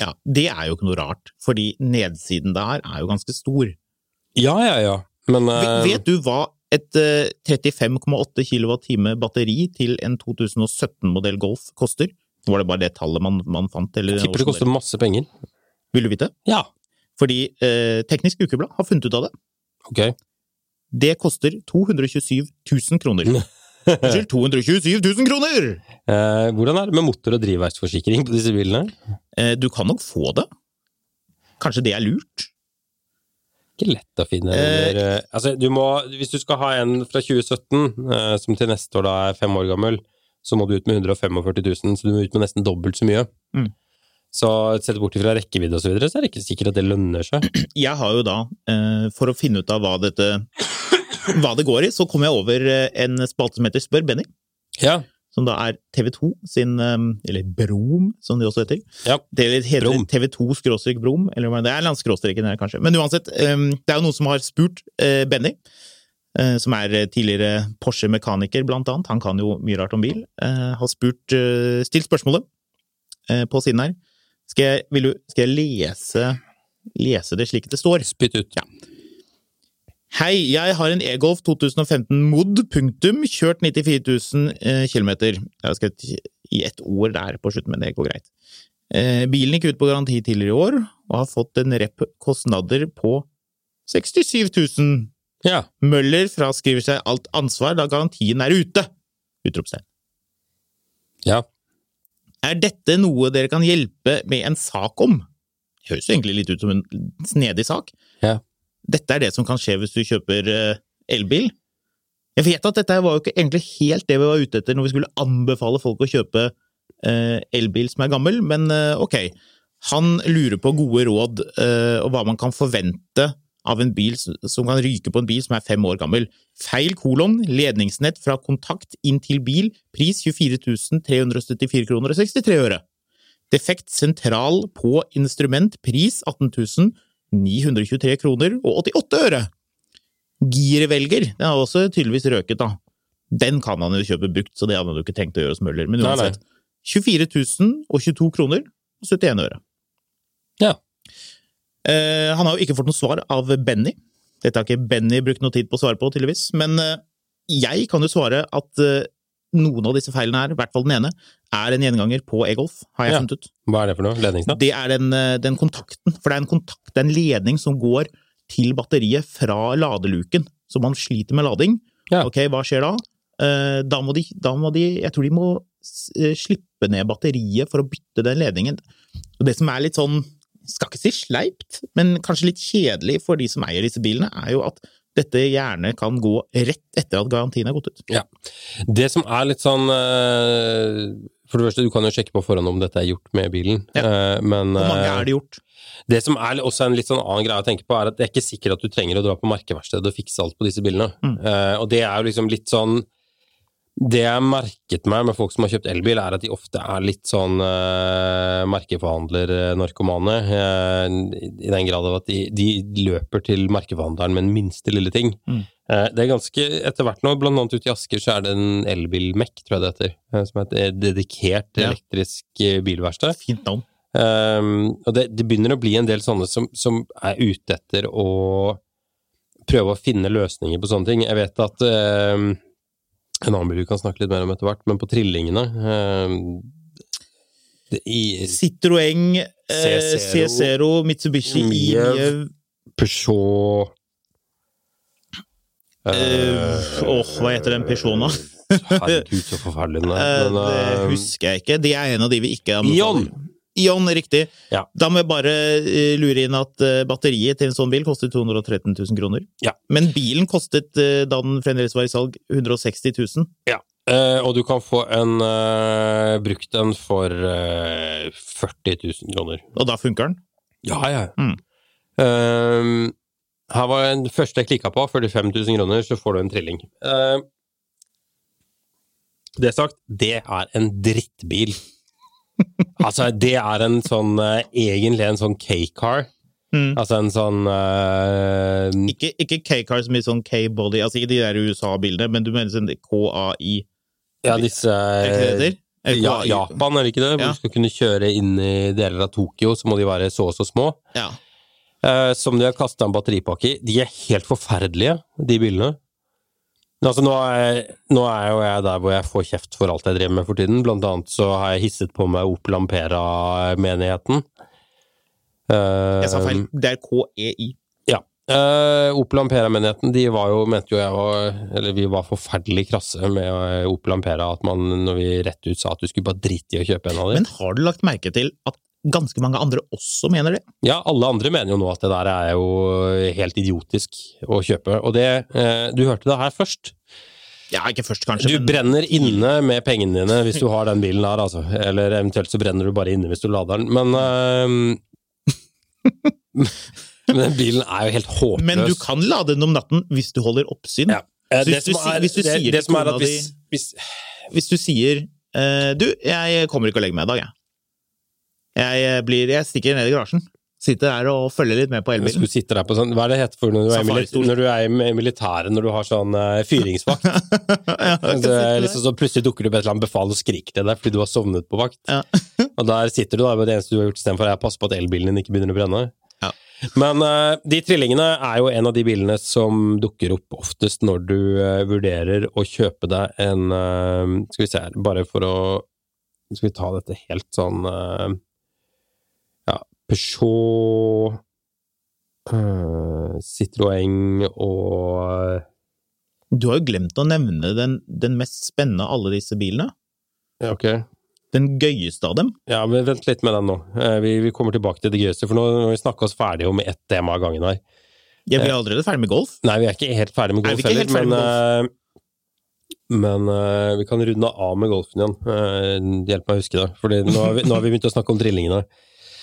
Ja, Det er jo ikke noe rart, fordi nedsiden der er jo ganske stor. Ja, ja, ja, men eh, Vet du hva et uh, 35,8 kWh batteri til en 2017-modell Golf koster? Var det bare det tallet man, man fant? Eller jeg tipper det koster masse penger. Vil du vite? Ja, Fordi uh, Teknisk Ukeblad har funnet ut av det. ok. Det koster 227 000 kroner. <laughs> Unnskyld, 227 000 kroner! Eh, hvordan er det med motor- og drivverksforsikring på disse bilene? Eh, du kan nok få det. Kanskje det er lurt? ikke lett å finne Eh, altså, du må, Hvis du skal ha en fra 2017, eh, som til neste år da er fem år gammel, så må du ut med 145 000, så du må ut med nesten dobbelt så mye. Mm. Så sett bort fra rekkevidde og så videre, så er det ikke sikkert at det lønner seg. <clears throat> Jeg har jo da, eh, for å finne ut av hva dette hva det går i, så kom jeg over eh, en spalte som heter Spør Benny. Ja, som da er TV2 sin eh, Eller Brom, som de også heter. ja. Det heter Brom. TV2 skråstrek Brom, eller det er landskråstreken her, kanskje. Men uansett, det er jo noen som har spurt Benny, som er tidligere Porsche-mekaniker, blant annet. Han kan jo mye rart om bil. Har spurt, stilt spørsmålet på siden her. Skal jeg, vil du, skal jeg lese, lese det slik det står? Spytt ut. Ja. Hei, jeg har en e-Golf 2015 Mod, punktum, kjørt 94 000 eh, km. Jeg har skrevet i ett ord der på slutten, men det går greit. Eh, bilen gikk ut på garanti tidligere i år, og har fått en rep kostnader på 67 000. Ja. Møller fraskriver seg alt ansvar da garantien er ute! Utropstegn. ja. Er dette noe dere kan hjelpe med en sak om? Det Høres jo egentlig litt ut som en snedig sak. Ja. Dette er det som kan skje hvis du kjøper eh, elbil. Jeg vet at dette var jo ikke egentlig helt det vi var ute etter når vi skulle anbefale folk å kjøpe eh, elbil som er gammel, men eh, ok. Han lurer på gode råd og hva man kan forvente av en bil som kan ryke på en bil som er fem år gammel. Feil kolon, ledningsnett fra kontakt inn til bil, pris 24 374 kroner og 63 øre. Defekt sentral på instrument, pris 18 923 kroner og 88 øre. Girvelger, den har også tydeligvis røket, da. Den kan han jo kjøpe brukt, så det hadde han jo ikke tenkt å gjøre hos Møller. Men Nei, nei. uansett, 24 022 kroner og 71 øre. Ja. Eh, han har jo ikke fått noe svar av Benny. Dette har ikke Benny brukt noe tid på å svare på, tydeligvis. Men eh, jeg kan jo svare at eh, noen av disse feilene her, i hvert fall den ene, er en gjenganger på e-golf, har jeg Ja. funnet ut. Hva er det for noe? Ledningsnett? Det er den, eh, den kontakten. For det er en kontakt, det er en ledning som går til batteriet fra ladeluken, så man sliter med lading. Ja. Ok, hva skjer da? Eh, Da må de, da må de Jeg tror de må slippe ned batteriet for å bytte den ledningen. Og det som er litt sånn, skal ikke si sleipt, men kanskje litt kjedelig for de som eier disse bilene, er jo at dette gjerne kan gå rett etter at garantien er gått ut. Ja. Det som er litt sånn eh, For det første, du kan jo sjekke på forhånd om dette er gjort med bilen, Ja. eh, men Hvor mange eh, er det gjort? Det som er også en litt sånn annen greie å tenke på, er at det er ikke sikkert at du trenger å dra på merkeverkstedet og fikse alt på disse bilene. Mm. Og det er jo liksom litt sånn Det jeg merket meg med folk som har kjøpt elbil, er at de ofte er litt sånn uh, merkeforhandler-narkomane. Uh, I den grad av at de, de løper til merkeforhandleren med den minste lille ting. Mm. Uh, det er ganske Etter hvert nå, blant annet ute i Asker, så er det en elbil-MEC, tror jeg det heter. Uh, som er et dedikert Ja. elektrisk eh, bilverksted. Fint navn. Og det, det begynner å bli en del sånne som, som er ute etter å prøve å finne løsninger på sånne ting. Jeg vet at En annen bil vi kan snakke litt mer om etter hvert, men på trillingene eh, i Citroën, eh, C0, C0, Mitsubishi, Miev. Peugeot Åh, eh, Åh, hva heter den Peugeoten, da? <laughs> Herregud, så forferdelig den er. Eh, det um, husker jeg ikke. Det er en av de vi ikke har Ion! Ion, riktig. Ja. Da må jeg bare eh, lure inn at eh, batteriet til en sånn bil koster 213 000 kroner. Ja. Men bilen kostet, eh, da den fremdeles var i salg, 160 000. Eh, og du kan få en brukt en for eh, 40 000 kroner. Og da funker den. Ja, ja. Mm. Ehm, her var den første jeg klikka på, 45 000 kroner, så får du en trilling. Ehm, det sagt, det er en drittbil. <laughs> altså, det er en sånn eh, Egentlig en sånn K-car. Mm. Altså en sånn uh, Ikke, ikke K-car som i sånn K-body, altså ikke de der USA-bildene, men du mener sånn KAI, Ja, disse det ja, Japan, er det ikke det? Hvor Ja. du skal kunne kjøre inn i deler av Tokyo, så må de være så og så små. Ja. Uh, som de har kasta en batteripakke i. De er helt forferdelige, de bilene. Men altså, nå er, nå er jo jeg der hvor jeg får kjeft for alt jeg driver med for tiden. Blant annet så har jeg hisset på meg Opel Ampera-menigheten. Uh, Jeg sa feil. Det er KEI. Ja. Uh, Opel Ampera-menigheten, de var jo, mente jo jeg var Eller vi var forferdelig krasse med eh, Opel Ampera, at man, når vi rett ut sa at du skulle bare drite i å kjøpe en av dem. Men har du lagt merke til at ganske mange andre også mener det? Ja, alle andre mener jo nå at det der er jo helt idiotisk å kjøpe, og det eh, Du hørte det her først. Ja, ikke først, kanskje, Du men brenner inne med pengene dine hvis du har den bilen her, altså. Eller eventuelt så brenner du bare inne hvis du lader den. Men eh, <laughs> Men den bilen er jo helt håpløs. Men du kan lade den om natten hvis du holder oppsyn. Ja. Eh, hvis du er- hvis du sier det er hvis Hvis du sier eh, Du, jeg kommer ikke og legger meg i dag, jeg. Jeg, eh, blir, jeg stikker ned i garasjen. Sitter der og følger litt med på elbilen. skulle sitte der på sånn Hva er det heter for når du er, når du er i militæret, når du har sånn uh, fyringsvakt? <laughs> Ja, sitte liksom så plutselig dukker det opp et eller annet befal og skriker til deg fordi du har sovnet på vakt. Ja. <laughs> og der sitter du da, det eneste du har gjort istedenfor er å passe på at elbilen din ikke begynner å brenne. Ja. Men uh, de trillingene er jo en av de bilene som dukker opp oftest når du uh, vurderer å kjøpe deg en uh, Skal vi se her, bare for å Skal vi ta dette helt sånn Peugeot eh, Citroën og Du har jo glemt å nevne den, den mest spennende av alle disse bilene. Ja, ok. Den gøyeste av dem. Ja, men vent litt med den nå. Eh, Vi, vi kommer tilbake til det gøyeste, for nå har vi snakka oss ferdig om ett tema av gangen her. Jeg blir allerede ferdig med golf. Nei, vi er ikke helt ferdig med Er golf Nei, heller, ferdig men, golf? men uh, vi kan runde av med golfen igjen. Uh, Hjelp meg å huske det, for nå, har vi- nå har vi begynt å snakke om trillingene.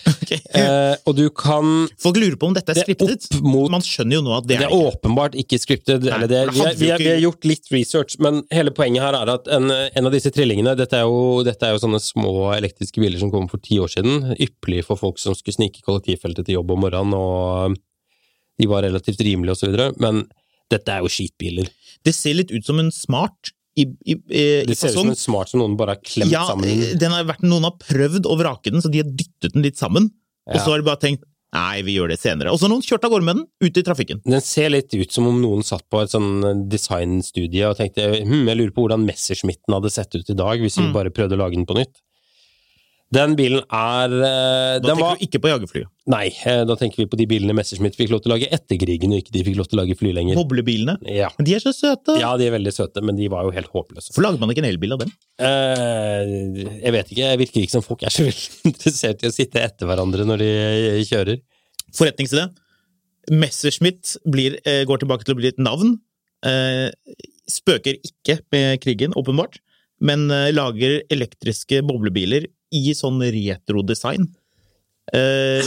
Eh, og du kan Folk lurer på om dette er Det er skriptet. mot- Man skjønner jo nå at det Det er ikke. åpenbart ikke skriptet. Nei, eller det, vi, er, vi, vi har gjort litt research, men hele poenget her er at en, en av disse trillingene Dette er, jo, dette er jo sånne små elektriske biler som kom for ti år siden. Ypperlig for folk som skulle snike i kollektivfeltet til jobb om morgenen, og de var relativt rimelige osv. Men dette er jo skitbiler. Det ser litt ut som en smart i, i, i, i Det ser ut som en smart som noen bare har klemt Ja, sammen. den har vært, noen har prøvd å vrake den, så de har dyttet den litt sammen. Og så har de bare tenkt nei, vi gjør det senere. Og så har noen kjørt av gårde med den, ut i trafikken. Den ser litt ut som om noen satt på et sånn designstudie og tenkte hm, jeg lurer på hvordan Messerschmitten hadde sett ut i dag hvis vi Mm. bare prøvde å lage den på nytt. Den bilen er eh, Da den tenker var, du ikke på jagerflyet. Nei, eh, da tenker vi på de bilene Messerschmitt fikk lov til å lage etter krigen, og ikke de fikk lov til å lage fly lenger. Boblebilene. Ja. Men de er så søte! ja, de er veldig søte, men de var jo helt håpløse. Hvorfor lager man ikke en elbil av dem? Eh, jeg vet ikke, det virker ikke som folk er så <laughs> veldig interessert i å sitte etter hverandre når de eh, kjører. Forretningsidé. Messerschmitt blir, går tilbake til å bli et navn. Eh, spøker ikke med krigen, åpenbart, men lager elektriske boblebiler i sånn retrodesign. Eh,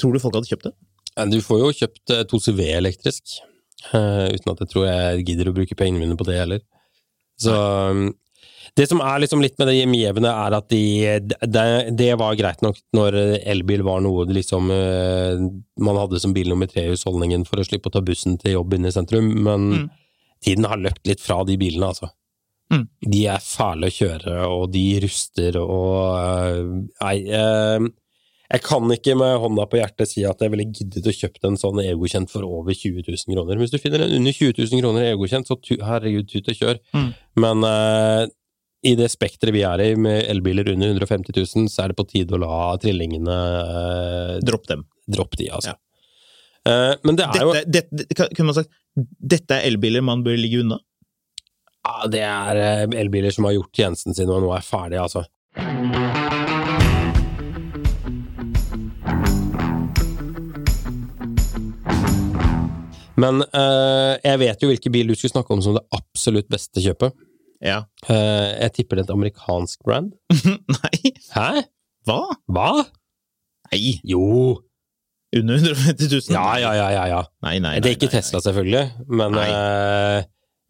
tror du folk hadde kjøpt det? Eh, Du får jo kjøpt eh, 2CV elektrisk, uh, uten at jeg tror jeg gidder å bruke pengene mine på det heller. Så um, Det som er liksom litt med det hjemgivende, er at de, det, det var greit nok når elbil var noe liksom uh, man hadde som bil nummer tre i husholdningen for å slippe å ta bussen til jobb inne i sentrum, men Mm. tiden har løpt litt fra de bilene, altså. Mm. De er fæle å kjøre, og de ruster og eh, Nei. eh, jeg kan ikke med hånda på hjertet si at jeg ville giddet å kjøpt en sånn egokjent for over 20 000 kroner. Hvis du finner en under 20 000 kroner egokjent, så tu, herregud, tut og kjør. Mm. Men eh, i det spekteret vi er i, med elbiler under 150 000, så er det på tide å la trillingene uh, Dropp dem. Dropp de, altså. Eh, men det er jo Dette, dette, kunne man sagt, dette er elbiler man bør ligge unna? Ja, Det er eh, elbiler som har gjort tjenesten sin og nå er ferdige, altså. Men eh, jeg vet jo hvilken bil du skulle snakke om som det absolutt beste kjøpet. Ja. Eh, jeg tipper det er et amerikansk brand. <laughs> Nei, Hæ? hva? Hva? Nei, Jo! under 150 000? Ja, ja, ja, ja. ja. Nei, nei, nei, det er ikke Tesla, selvfølgelig, men eh,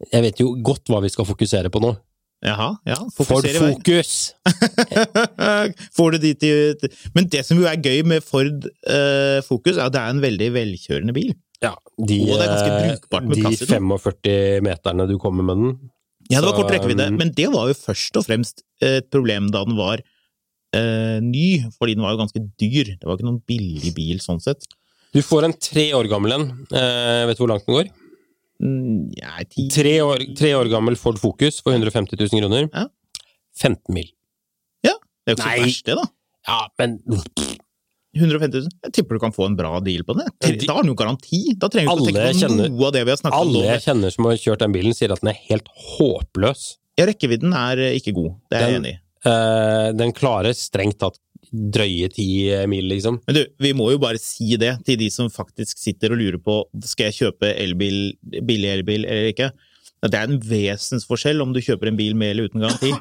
jeg vet jo godt hva vi skal fokusere på nå. Jaha, ja. Ford Fokus! <laughs> Får du de til Men det som jo er gøy med Ford uh, Focus, er at det er en veldig velkjørende bil. Ja, de, Og det er ganske eh, brukbart med de plass i den. 45 meterne du kommer med den. Ja, det var Så, kort rekkevidde, um, men det var jo først og fremst et problem da den var uh, ny, fordi den var jo ganske dyr. Det var ikke noen billig bil sånn sett. Du får en tre år gammel en. Uh, vet du hvor langt den går? Ja, Tre år, tre år gammel Ford Focus for 150 000 kroner. Ja. 15 mil. Ja, Det er jo ikke Nei. så verst, det, da. Ja, men 150 000. Jeg tipper du kan få en bra deal på det. Da har den jo garanti. Da trenger du ikke å tenke på kjenner- noe av det vi har snakket om. alle jeg kjenner som har kjørt den bilen, sier at den er helt håpløs. Ja, rekkevidden er ikke god. Det er jeg enig i. Øh, den klarer strengt tatt drøye ti mil, liksom. Men du, vi må jo bare si det til de som faktisk sitter og lurer på skal jeg kjøpe elbil, billig elbil eller ikke. Det er en vesensforskjell om du kjøper en bil med eller uten garanti.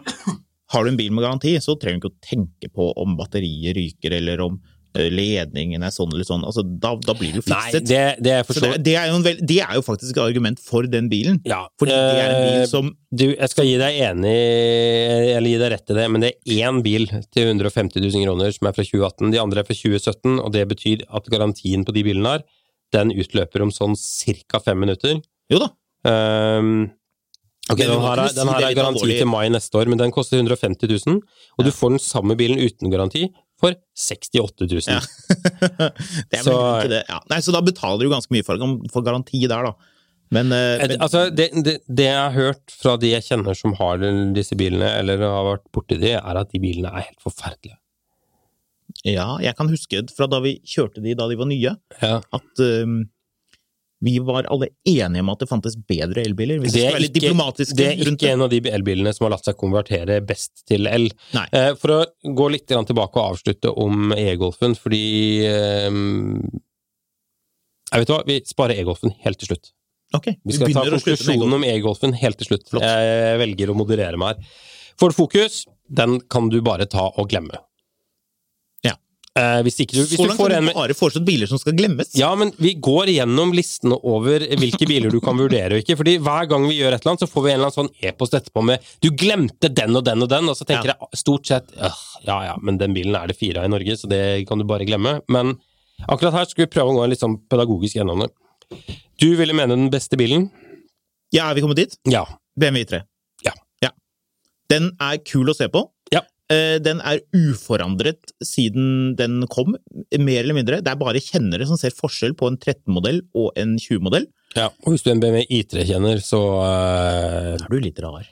Har du en bil med garanti, så trenger du ikke å tenke på om batteriet ryker eller om eh, ledningen er sånn eller sånn. Altså, da, da blir det jo Nei, det, det det, det, er jo en vel, det er jo faktisk et argument for den bilen. Ja, Fordi det er en eh, bil som Du, jeg skal gi deg enig, eller gi deg rett i det, men det er én bil til 150 000 kroner som er fra 2018. De andre er fra 2017, og det betyr at garantien på de bilene her, den utløper om sånn ca. fem minutter. Jo da. Um, Okay, den her, er, den her er garanti til mai neste år, men den koster 150 000, og du får den samme bilen uten garanti for 68 000. Ja. <laughs> det er Så- ikke det. Ja. Nei, så da betaler du ganske mye for, for garanti der, da. Men, eh, men Altså, det, det, det jeg har hørt fra de jeg kjenner som har disse bilene, eller har vært borti de, er at de bilene er helt forferdelige. ja, jeg kan huske fra da vi kjørte de da de var nye, Ja. at eh, vi var alle enige om at det fantes bedre elbiler. Hvis Det er, ikke, det er ikke en av de elbilene som har latt seg konvertere best til el. Nei. Eh, for å gå litt tilbake og avslutte om e-golfen, fordi eh, Jeg vet hva, vi sparer e-golfen helt til slutt. Okay. Vi skal ta slutte med konklusjonen en om e-golfen helt til slutt. Flott. Jeg velger å moderere meg her. Ford Focus, den kan du bare ta og glemme. Ja. Eh, hvis ikke du, hvis Så du langt får har du bare foreslått biler som skal glemmes. ja, men vi går gjennom listene over hvilke biler du kan vurdere og ikke. fordi hver gang vi gjør et eller annet, så får vi en eller annen sånn e-post etterpå med 'du glemte den og den og den', og så tenker Ja. jeg stort sett ja ja, men den bilen er det fire av i Norge, så det kan du bare glemme. Men akkurat her skal vi prøve å gå en litt sånn pedagogisk gjennom det. Du ville mene den beste bilen? Ja, er vi kommet dit? Ja. BMW 3. Ja. Den er kul å se på. Eh, Den er uforandret siden den kom, mer eller mindre. Det er bare kjennere som ser forskjell på en 13-modell og en 20-modell. ja. Og hvis du er en BMW I3-kjenner, så uh, Da er du litt rar.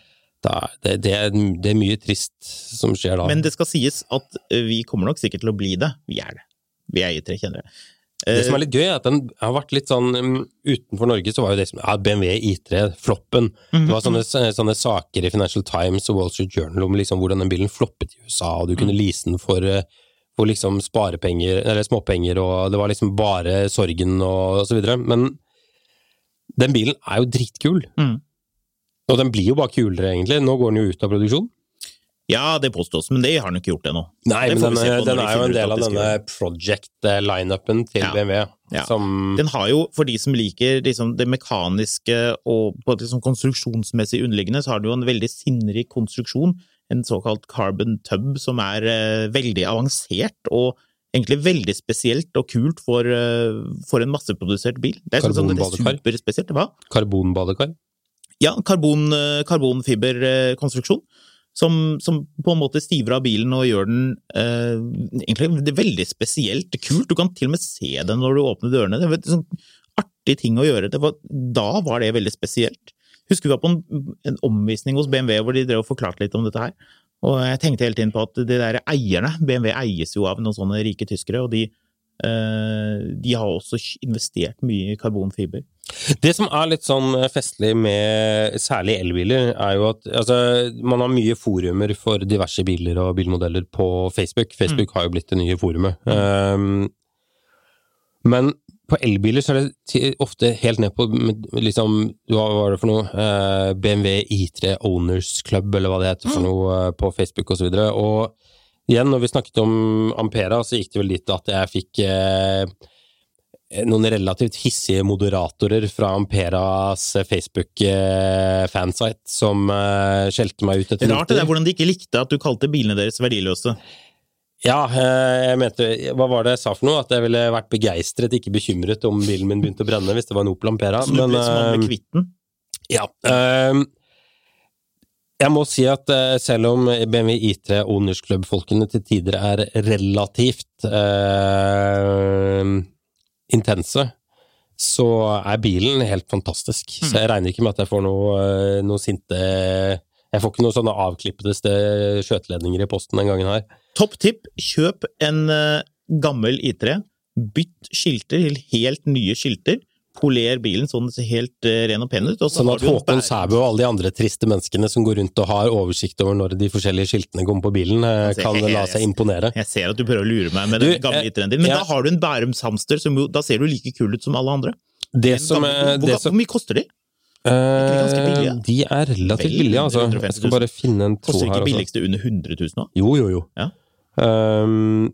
Det er, det, det, er, det er mye trist som skjer da. Men det skal sies at vi kommer nok sikkert til å bli det. Vi er det. Vi er I3 kjennere. Det som er litt gøy, er at den har vært litt sånn um, Utenfor Norge så var jo det som ja, BMW I3, floppen. Det var sånne, sånne saker i Financial Times og Wall Street Journal om liksom hvordan den bilen floppet i USA, og du kunne lease den for, uh, for liksom sparepenger, eller småpenger, og det var liksom bare sorgen og, og så videre. Men den bilen er jo dritkul. Mm. Og den blir jo bare kulere, egentlig. Nå går den jo ut av produksjon. Ja, det påstås, men det har han ikke gjort ennå. Nei, men den, den er jo en del av denne project-lineupen til Ja. BMW. Ja. Som Den har jo, for de som liker liksom, det mekaniske og på liksom, konstruksjonsmessig underliggende, så har den jo en veldig sinnrik konstruksjon. En såkalt carbon tub som er eh, veldig avansert og egentlig veldig spesielt og kult for, eh, for en masseprodusert bil. Det er sånn det er superspesielt. Hva? karbonbadekar. Ja, karbon, eh, karbonfiberkonstruksjon. Som, som på en måte stiver av bilen og gjør den eh, egentlig veldig spesielt kult. Du kan til og med se den når du åpner dørene. Det er en sånn artig ting å gjøre. Var, da var det veldig spesielt. Husker vi var på en, en omvisning hos BMW hvor de drev og forklarte litt om dette her. Og jeg tenkte hele tiden på at de der eierne BMW eies jo av noen sånne rike tyskere, og de, de har også investert mye i karbonfiber. Det som er litt sånn festlig med særlig elbiler, er jo at altså, man har mye forumer for diverse biler og bilmodeller på Facebook. Facebook har jo blitt det nye forumet. Um, men på elbiler så er det ofte helt ned på liksom, Hva var det for noe? Uh, BMW I3 Owners Club, eller hva det heter for noe, uh, på Facebook osv. Og, så igjen, når vi snakket om Ampera, så gikk det vel dit at jeg fikk eh, noen relativt hissige moderatorer fra Amperas Facebook-fansite som eh, skjelte meg ut etter Rart det der hvordan de ikke likte at du kalte bilene deres verdiløse. Ja, eh, jeg mente Hva var det jeg sa for noe? At jeg ville vært begeistret, ikke bekymret om bilen min begynte å brenne hvis det var en Opel Ampera. Så du ble som om med ble kvitt den. Ja. ehm, jeg må si at eh, selv om BMW I3 og Club-folkene til tider er relativt eh, intense, så er bilen helt fantastisk. Så jeg regner ikke med at jeg får noe, eh, noe sinte Jeg får ikke noen sånne avklippede skjøteledninger i posten den gangen her. Topp tipp, kjøp en eh, gammel I3. Bytt skilter til helt nye skilter. Poler bilen sånn den ser helt eh, ren og pen ut. Sånn at Håkon Sæbø og alle de andre triste menneskene som går rundt og har oversikt over når de forskjellige skiltene kommer på bilen, eh, Altså, kan la seg imponere. Jeg ser at du prøver å lure meg med den gamle eh, I3-en din, men da har du en Bærums hamster, som da ser du like kul ut som alle andre. Det som, gammel- hvor, mye koster de? Eh. De er relativt billige, altså. Jeg skal bare finne en tråd Koster her. ikke Altså. billigste under 100 000 nå? Jo, jo, jo. Ja. Um,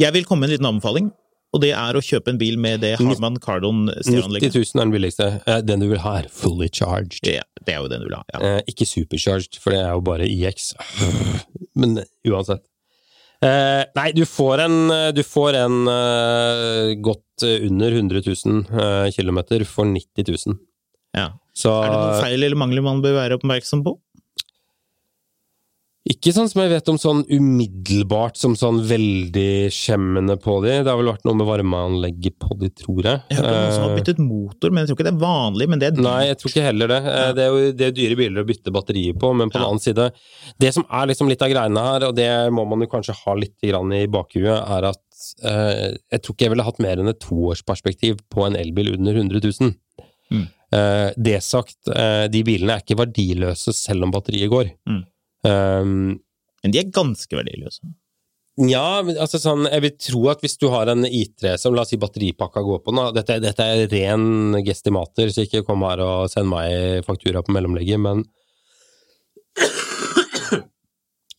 Jeg vil komme med en liten anbefaling, og det er å kjøpe en bil med det Harman 90 Kardon-stereoanlegget. 000 er den billigste. Eh, Den du vil ha, er fully charged. Det, det er jo den du vil ha. Ja. Eh, ikke supercharged, for det er jo bare IX. <sighs> Men uansett. Eh, nei, du får en, eh, du får en eh, godt under 100 000 eh, kilometer for 90 000. Ja. Så Er det noen feil eller mangler man bør være oppmerksom på? Ikke sånn som jeg vet om sånn umiddelbart som sånn veldig skjemmende på de. Det har vel vært noe med varmeanlegget på de, tror jeg. Jeg har hørt om noen som har Eh, byttet motor, men jeg tror ikke det er vanlig. Men det er dyrt. Nei, jeg tror ikke heller det. Eh, Det er jo det er dyre biler å bytte batterier på, men på den Ja. annen side Det som er liksom litt av greiene her, og det må man jo kanskje ha litt i bakhuet, er at eh, jeg tror ikke jeg ville hatt mer enn et toårsperspektiv på en elbil under 100 000. Mm. Eh, det sagt, eh, de bilene er ikke verdiløse selv om batteriet går. Mm. Um, Men de er ganske verdiløse. ja, altså sånn, jeg vil tro at hvis du har en I3 som la oss si batteripakka går på nå, dette, dette er ren gestimater, så ikke kom her og send meg faktura på mellomlegget, men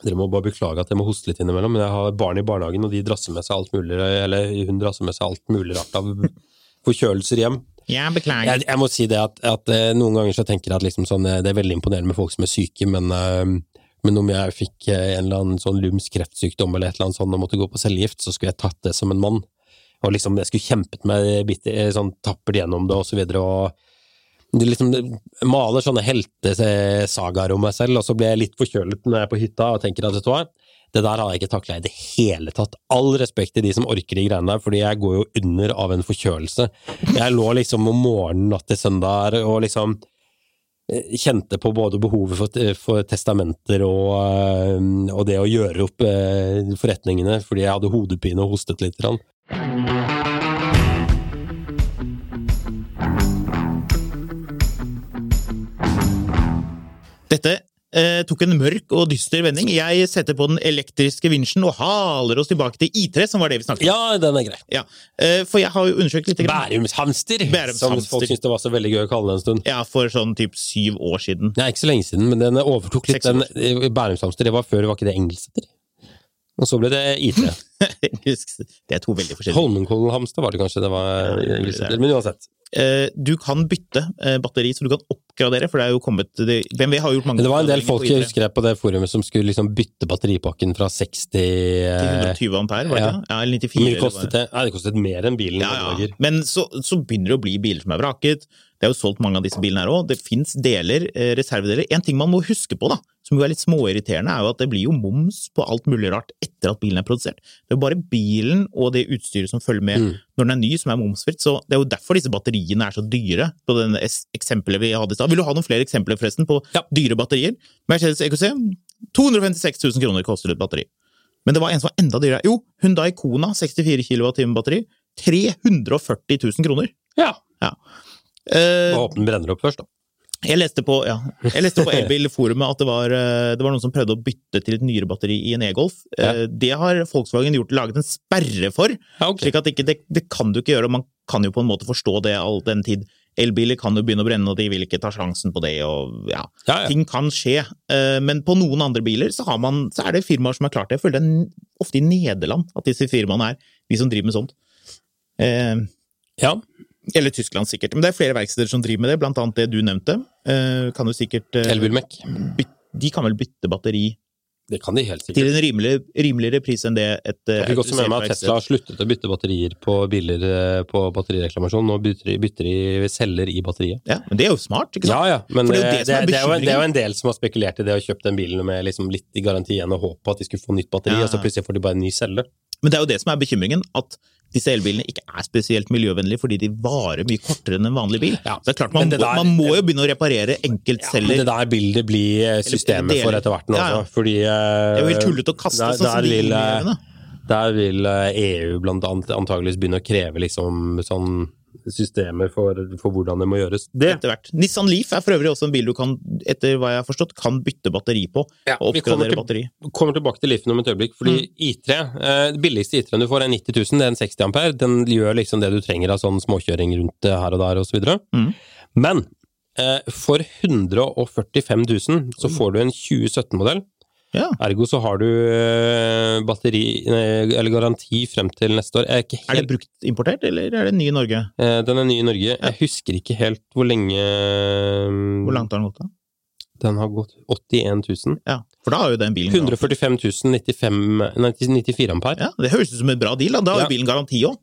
Dere må bare beklage at jeg må hoste litt innimellom, men jeg har barn i barnehagen, og de drasser med seg alt mulig, eller hun drasser med seg alt mulig rart av forkjølelser hjem. Ja, beklager. Jeg, jeg må si det at, at eh, noen ganger så tenker jeg at liksom sånn, eh, det er veldig imponerende med folk som er syke, men, eh, men om jeg fikk eh, en eller annen sånn lumsk kreftsykdom eller et eller annet sånt og måtte gå på cellegift, så skulle jeg tatt det som en mann. Og liksom, jeg skulle kjempet meg bitte, eh, sånn tappert gjennom det, og så videre, og det liksom det maler sånne heltesagaer om meg selv, og så blir jeg litt forkjølet når jeg er på hytta og tenker at vet du hva, det der har jeg ikke takla i det hele tatt. All respekt til de som orker de greiene der, fordi jeg går jo under av en forkjølelse. Jeg lå liksom om morgenen natt til søndag og liksom kjente på både behovet for, for testamenter og, eh, og, det å gjøre opp eh, forretningene, fordi jeg hadde hodepine og hostet litt. Eh, tok en mørk og dyster vending. Jeg setter på den elektriske vinsjen og haler oss tilbake til I3, som var det vi snakket om. Ja, den er grei. Ja. Eh, for jeg har jo undersøkt litt. Bærumshamster! Bærumshamster, som folk syntes det var så veldig gøy å kalle det en stund. Ja, for sånn typ syv år siden. Er ikke så lenge siden, men den overtok litt den eh, Bærumshamster. Det var før, var ikke det Engelseter? Og så ble det I3. <laughs> Husk, det er to veldig forskjellige. Holmenkollen-hamster var det kanskje det var Ja. Men uansett. Eh, Du kan bytte eh, batteri, så du kan oppgradere, for det er jo kommet det, BMW har gjort mange det var en del folk jeg husker på det forumet som skulle liksom bytte batteripakken fra 60 til eh, 120 ampere, var det ja. ikke? Ja, eller 94. Hvor mye kostet det? Nei, det kostet mer enn bilen Ja, ja. Men så, så begynner det å bli biler som er vraket. Det er jo solgt mange av disse bilene her òg. Det fins deler, reservedeler. En ting man må huske på, da, som jo er litt småirriterende, er jo at det blir jo moms på alt mulig rart etter at bilen er produsert. Det er jo bare bilen og det utstyret som følger med Mm. når den er ny, som er momsfritt. Så det er jo derfor disse batteriene er så dyre. På det eksempelet vi hadde i stad. Vil du ha noen flere eksempler, forresten, på Ja. dyre batterier? Mercedes EQC, 256 000 kroner koster et batteri. Men det var en som var enda dyrere. Jo, Hyundai Kona, 64 kWh batteri. 340 000 kroner. Ja. Eh, Må håpe den brenner opp først, da. Jeg leste på, ja, <laughs> Elbil-forumet at det var, eh, det var noen som prøvde å bytte til et nyere batteri i en e-Golf. Ja. Det har Volkswagen gjort, laget en sperre for, Ja, okay. slik at ikke, det, det kan du ikke gjøre. og Man kan jo på en måte forstå det all den tid. Elbiler kan jo begynne å brenne, og de vil ikke ta sjansen på det. og ja, Ja. Ting kan skje. Eh, Men på noen andre biler så, har man, så er det firmaer som har klart det. Jeg føler det er ofte i Nederland at disse firmaene er de som driver med sånt. Eh, ja. Eller Tyskland, sikkert. Men det er flere verksteder som driver med det, blant annet det du nevnte. Eh, kan jo sikkert eh, Elbilmek. De kan vel bytte batteri Det kan de helt til en rimeligere, rimeligere pris enn det et eh, Jeg fikk også med meg at Tesla har sluttet å bytte batterier på biler på batterireklamasjon. Nå bytter de, bytter de celler i batteriet. Ja, men det er jo smart, ikke sant? Ja, ja, men det, det det er det, jo, det er jo en del som har spekulert i det og kjøpt den bilen med liksom litt i garanti igjen og håp på at de skulle få nytt batteri, Ja. og så plutselig får de bare en ny celle. Men det er jo det som er bekymringen, at disse elbilene ikke er spesielt miljøvennlige fordi de varer mye kortere enn en vanlig bil. Ja, Så det er klart, man, men der- man må jo begynne å reparere Men enkeltceller. det der vil det bli eh, systemet for etter hvert nå, Ja, ja. Fordi eh, Det er jo helt tullete å kaste der, sånn som de vil, eh. Der vil EU blant annet antageligvis begynne å kreve liksom sånn systemer for, for hvordan det må gjøres. Det Etter hvert. Nissan Leaf er for øvrig også en bil du kan, etter hva jeg har forstått, kan bytte batteri på. Ja, og vi kommer oppgradere til- batteri. kommer tilbake til Leafen om et øyeblikk, fordi I3, eh, det billigste I3-en du får er 90 000, det er en 60 ampere, den gjør liksom det du trenger av sånn småkjøring rundt eh, her og der videre. Mm. Men eh, for 145 000 så får du en 2017-modell, Ja. ergo så har du eh, batteri, eh, eller garanti frem til neste år. Er ikke Er det brukt importert, eller er det ny i Norge? eh, den er ny i Norge. Jeg husker ikke helt hvor lenge Hvor langt har den gått da? Den har gått 81 000. Ja, for da har jo den bilen 145 000, 95, nei, 94 ampere. Ja, Det høres ut som en bra deal. Da, da har Ja. jo bilen garanti òg.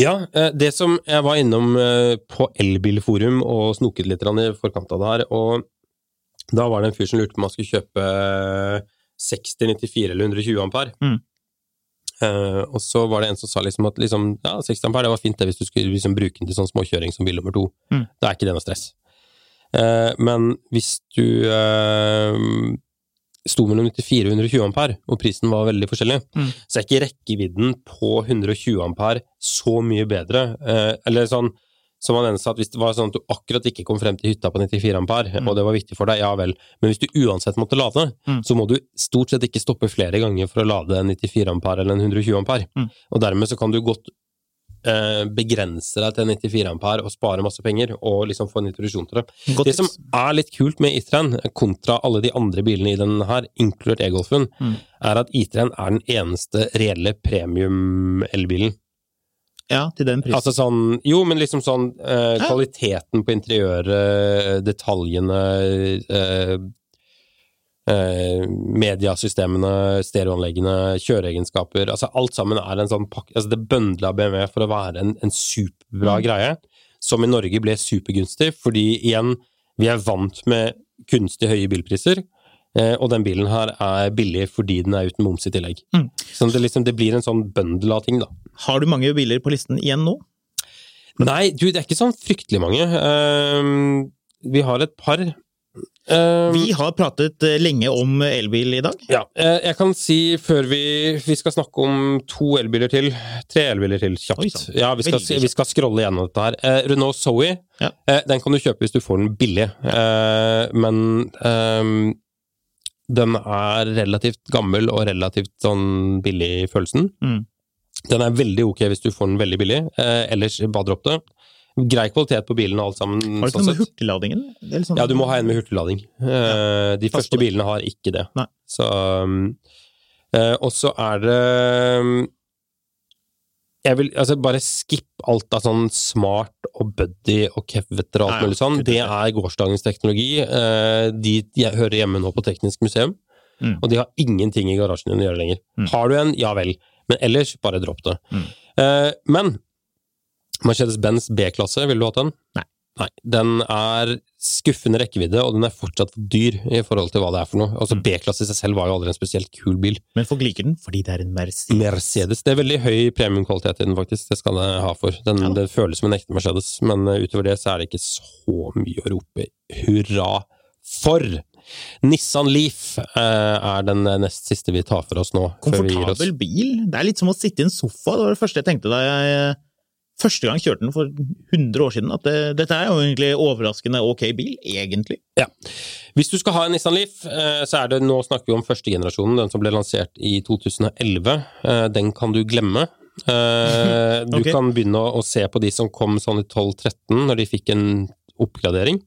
Ja, eh, det som jeg var innom eh, på Elbilforum og snoket litt i forkant av det her, og da var det en fyr som lurte på om han skulle kjøpe eh, 60, 94 eller 120 ampere. Mm. Uh, og så var det en som sa liksom at liksom, ja, 60 ampere det var fint det hvis du skulle liksom bruke den til sånn småkjøring som bil nummer to. Mm. Da er ikke det noe stress. Uh, men hvis du uh, sto mellom 94 og 120 ampere, og prisen var veldig forskjellig, Mm. så er ikke rekkevidden på 120 ampere så mye bedre. Eh, eller sånn, som han ene sa, at hvis det var sånn at du akkurat ikke kom frem til hytta på 94 ampere, Mm. og det var viktig for deg, ja vel, men hvis du uansett måtte lade, Mm. så må du stort sett ikke stoppe flere ganger for å lade en 94 ampere eller en 120 ampere. Mm. Og dermed så kan du godt eh, begrense deg til 94 ampere og spare masse penger, og liksom få en introduksjon til det. Godt Det som er litt kult med I3-en, kontra alle de andre bilene i denne her, inkludert e-Golfen, Mm. er at I3-en er den eneste reelle premium-elbilen. Ja, til den prisen. Altså sånn Jo, men liksom sånn eh, Kvaliteten på interiøret, detaljene eh, eh, Mediasystemene, stereoanleggene, kjøreegenskaper altså Alt sammen er en sånn pakke altså Det bøndla BMW for å være en, en superbra Mm. greie, som i Norge ble supergunstig, fordi igjen, vi er vant med kunstig høye bilpriser. Eh, og den bilen her er billig fordi den er uten moms i tillegg. Mm. Så det, liksom, det blir en sånn bøndel av ting, da. Har du mange biler på listen igjen nå? Nei, du, det er ikke sånn fryktelig mange. Uh, vi har et par. Uh, Vi har pratet eh, lenge om elbil i dag. ja, Uh, jeg kan si før vi Vi skal snakke om to elbiler til. Tre elbiler til, Oi, kjapt. sann. Ja, vi skal, vi skal scrolle gjennom dette her. Eh, Renault Zoe, Ja. den kan du kjøpe hvis du får den billig. Men ehm, den er relativt gammel og relativt sånn billig i følelsen. Mm. Den er veldig ok hvis du får den veldig billig. Eh, ellers, bare dropp det. Grei kvalitet på bilen og alt sammen. Har du ikke sånn noe med hurtigladingen? Sånn- Ja, du må ha en med hurtiglading. Eh, de pass første bilene har ikke det. Nei. Så um, eh, Og så er det um, Jeg vil altså bare skipp alt av sånn smart og buddy og kevvetter og alt mulig sånn. Det det. er gårsdagens teknologi. Eh, de, de hører hjemme nå på Teknisk museum, Mm. og de har ingenting i garasjen din å gjøre lenger. Mm. Har du en, ja vel. Men ellers, bare dropp det. Mm. Eh, men Mercedes-Benz B-klasse, vil du ha den? Nei. Nei. Den er skuffende rekkevidde, og den er fortsatt for dyr i forhold til hva det er for noe. Altså Mm. B-klasse i seg selv var jo aldri en spesielt kul bil. Men folk liker den fordi det er en Mercedes. Mercedes. Det er veldig høy premiumkvalitet i den, faktisk. Det skal jeg ha for. Den, Ja. Det føles som en ekte Mercedes, men uh, utover det så er det ikke så mye å rope hurra for. Nissan Leaf eh, er den nest siste vi tar for oss nå. Komfortabel oss. Bil. Det er litt som å sitte i en sofa. Det var det første jeg tenkte da jeg eh, første gang kjørte den for 100 år siden. At det, dette er jo egentlig overraskende ok bil, egentlig. Ja. Hvis du skal ha en Nissan Leaf, eh, så er det nå snakker vi om første generasjonen, den som ble lansert i 2011. Eh, Den kan du glemme. <laughs> Du Ok. kan begynne å, se på de som kom sånn i 12-13, når de fikk en oppgradering.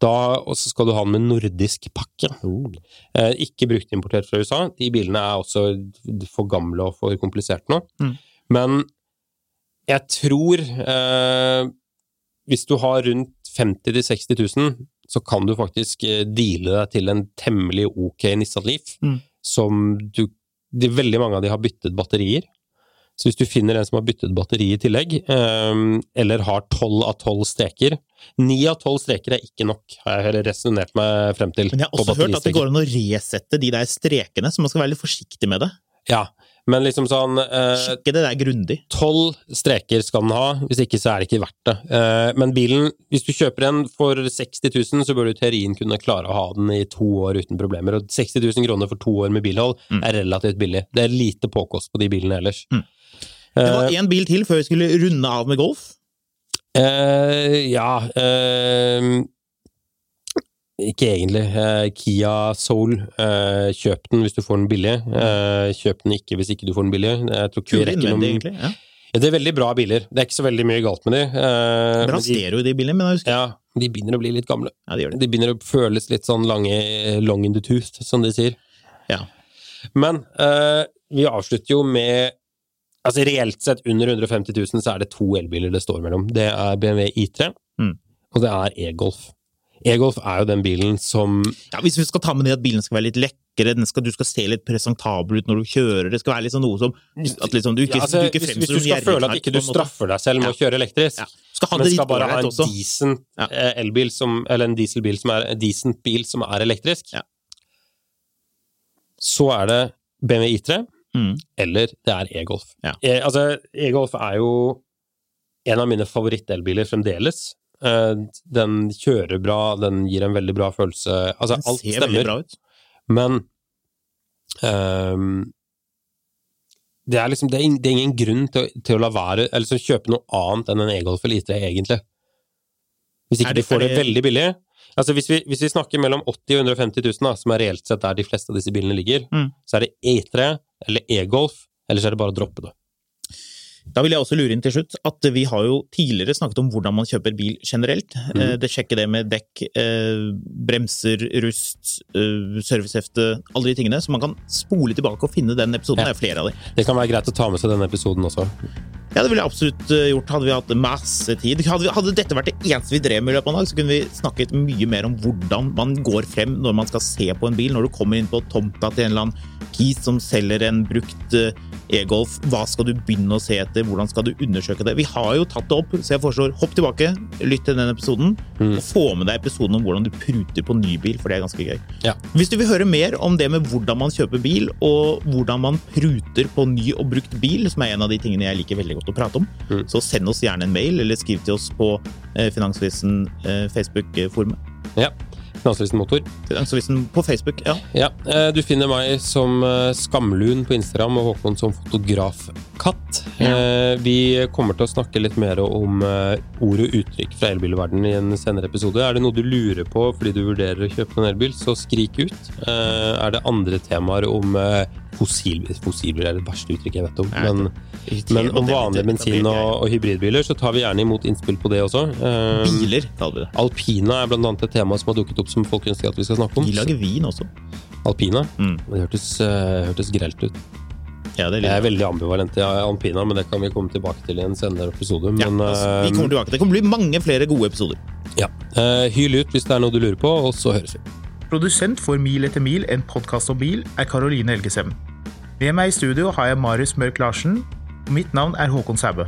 Da, og så skal du ha den med nordisk pakke. Eh, ikke bruktimportert fra USA. De bilene er også for gamle og for kompliserte nå. Mm. Men jeg tror eh, Hvis du har rundt 50 000-60 000, så kan du faktisk eh, deale deg til en temmelig ok Nissan Leaf, Mm. som du de, Veldig mange av de har byttet batterier. Så hvis du finner en som har byttet batteri i tillegg, eh, eller har tolv av tolv streker Ni av tolv streker er ikke nok, har jeg resonnert meg frem til. Men jeg har også hørt at det går an å resette de der strekene, så man skal være litt forsiktig med det. Ja, men liksom sånn eh, Sjekke det der grundig. Tolv streker skal den ha, hvis ikke så er det ikke verdt det. Eh, Men bilen, hvis du kjøper en for 60 000, så bør du i teorien kunne klare å ha den i to år uten problemer. Og 60 000 kroner for to år med bilhold Mm. er relativt billig. Det er lite påkost på de bilene ellers. Mm. Det var Eh, én bil til før vi skulle runde av med golf. Uh, ja uh, Ikke egentlig. Uh, Kia Soul, eh, kjøp den hvis du får den billig. Eh, kjøp den ikke hvis ikke du får den billig. Jeg tror ikke vi rekker noen egentlig. Ja. Ja, det er veldig bra biler. Det er ikke så veldig mye galt med de. Eh, Bra stereo i de bilene, men jeg husker ja, de begynner å bli litt gamle. Ja, de. De begynner å føles litt sånn lange, long in the tooth, som de sier. Ja. Men eh, vi avslutter jo med Altså reelt sett under 150 000 så er det to elbiler det står mellom. Det er BMW I3, Mm. og det er e-Golf. E-Golf er jo den bilen som Ja, hvis vi skal ta med det at bilen skal være litt lekkere, den skal, du skal se litt presentabel ut når du kjører, det skal være sånn noe som at liksom du ikke, ja, altså, du ikke hvis, hvis du skal føle at ikke du straffer deg selv med Ja. å kjøre elektrisk, Ja. Skal men skal bare ha en decent eh, elbil som, eller en dieselbil som er en decent bil som er elektrisk, Ja. så er det BMW I3, Mm. eller det er e-Golf. Ja. E, altså, e-Golf er jo en av mine favorittelbiler fremdeles. Eh, Den kjører bra, den gir en veldig bra følelse. Altså, Den alt stemmer. bra ut. Men um, det er liksom det er, ingen, det er ingen grunn til, å- til å la være Eller så kjøpe noe annet enn en e-Golf I3, egentlig. Hvis ikke det- du får det det- veldig billig. Altså hvis vi, hvis vi snakker mellom 80 og 150 000, da, som er reelt sett der de fleste av disse bilene ligger, Mm. så er det E3 eller e-Golf, eller så er det bare å droppe det. Da vil jeg også lure inn til slutt at vi har jo tidligere snakket om hvordan man kjøper bil generelt. Mm. Eh, Det sjekker det med dekk, eh, bremser, rust, eh, servicehefte, alle de tingene. Så man kan spole tilbake og finne den episoden. Ja. Det er flere av de. Det kan være greit å ta med seg denne episoden også. Ja, det ville jeg absolutt eh, gjort. Hadde vi hatt masse tid. Hadde, vi, hadde dette vært det eneste vi drev med i løpet av en dag, så kunne vi snakket mye mer om hvordan man går frem når man skal se på en bil. Når du kommer inn på tomta til en eller annen kis som selger en brukt eh, e-golf. Hva skal du begynne å se etter? Hvordan skal du undersøke det? Vi har jo tatt det opp, så jeg foreslår hopp tilbake, lytt til den episoden, og få med deg episoden om hvordan du pruter på ny bil, for det er ganske gøy. Ja. Hvis du vil høre mer om det med hvordan man kjøper bil, og hvordan man pruter på ny og brukt bil, som er en av de tingene jeg liker veldig godt å prate om, så send oss gjerne en mail, eller skriv til oss på eh, Finansvisen eh, Facebook-forumet. Ja. Finansvisen Motor. Finansavisen på Facebook, ja. Ja, eh, du finner meg som eh, Skamlun på Instagram og Håkon som fotografkatt. Ja. Vi kommer til å snakke litt mer om eh, ord og uttrykk fra elbilverden i en senere episode. Er det noe du lurer på fordi du vurderer å kjøpe en elbil, så skrik ut. Eh, Er det andre temaer om fossilbiler? fossilbil Fossilbil er det verste uttrykket jeg vet om. Men, men om vanlig bensin og, og hybridbiler, så tar vi gjerne imot innspill på det også. Eh, Biler, kaller vi det. Alpina er blant annet et tema som har dukket opp som folk ønsker at vi skal snakke om. De lager vin også. Alpina. Mm. Det hørtes, eh, hørtes grelt ut. Ja, det er Jeg er veldig ambivalent til Alpina, men det kan vi komme tilbake til i en senere episode. Ja, Men altså, vi eh, kommer tilbake. Det kommer bli mange flere gode episoder. ja. Eh, hyl ut hvis det er noe du lurer på, og så høres vi. Produsent for Mil etter mil, en podkast om bil, er Karoline Elgesem. Med meg i studio har jeg Marius Mørk Larsen, og mitt navn er Håkon Sæbø.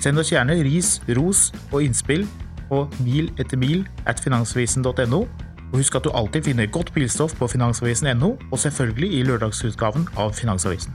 Send oss gjerne ris, ros og innspill på mil etter mil at finansavisen.no. Og husk at du alltid finner godt bilstoff på finansavisen.no, og selvfølgelig i lørdagsutgaven av Finansavisen.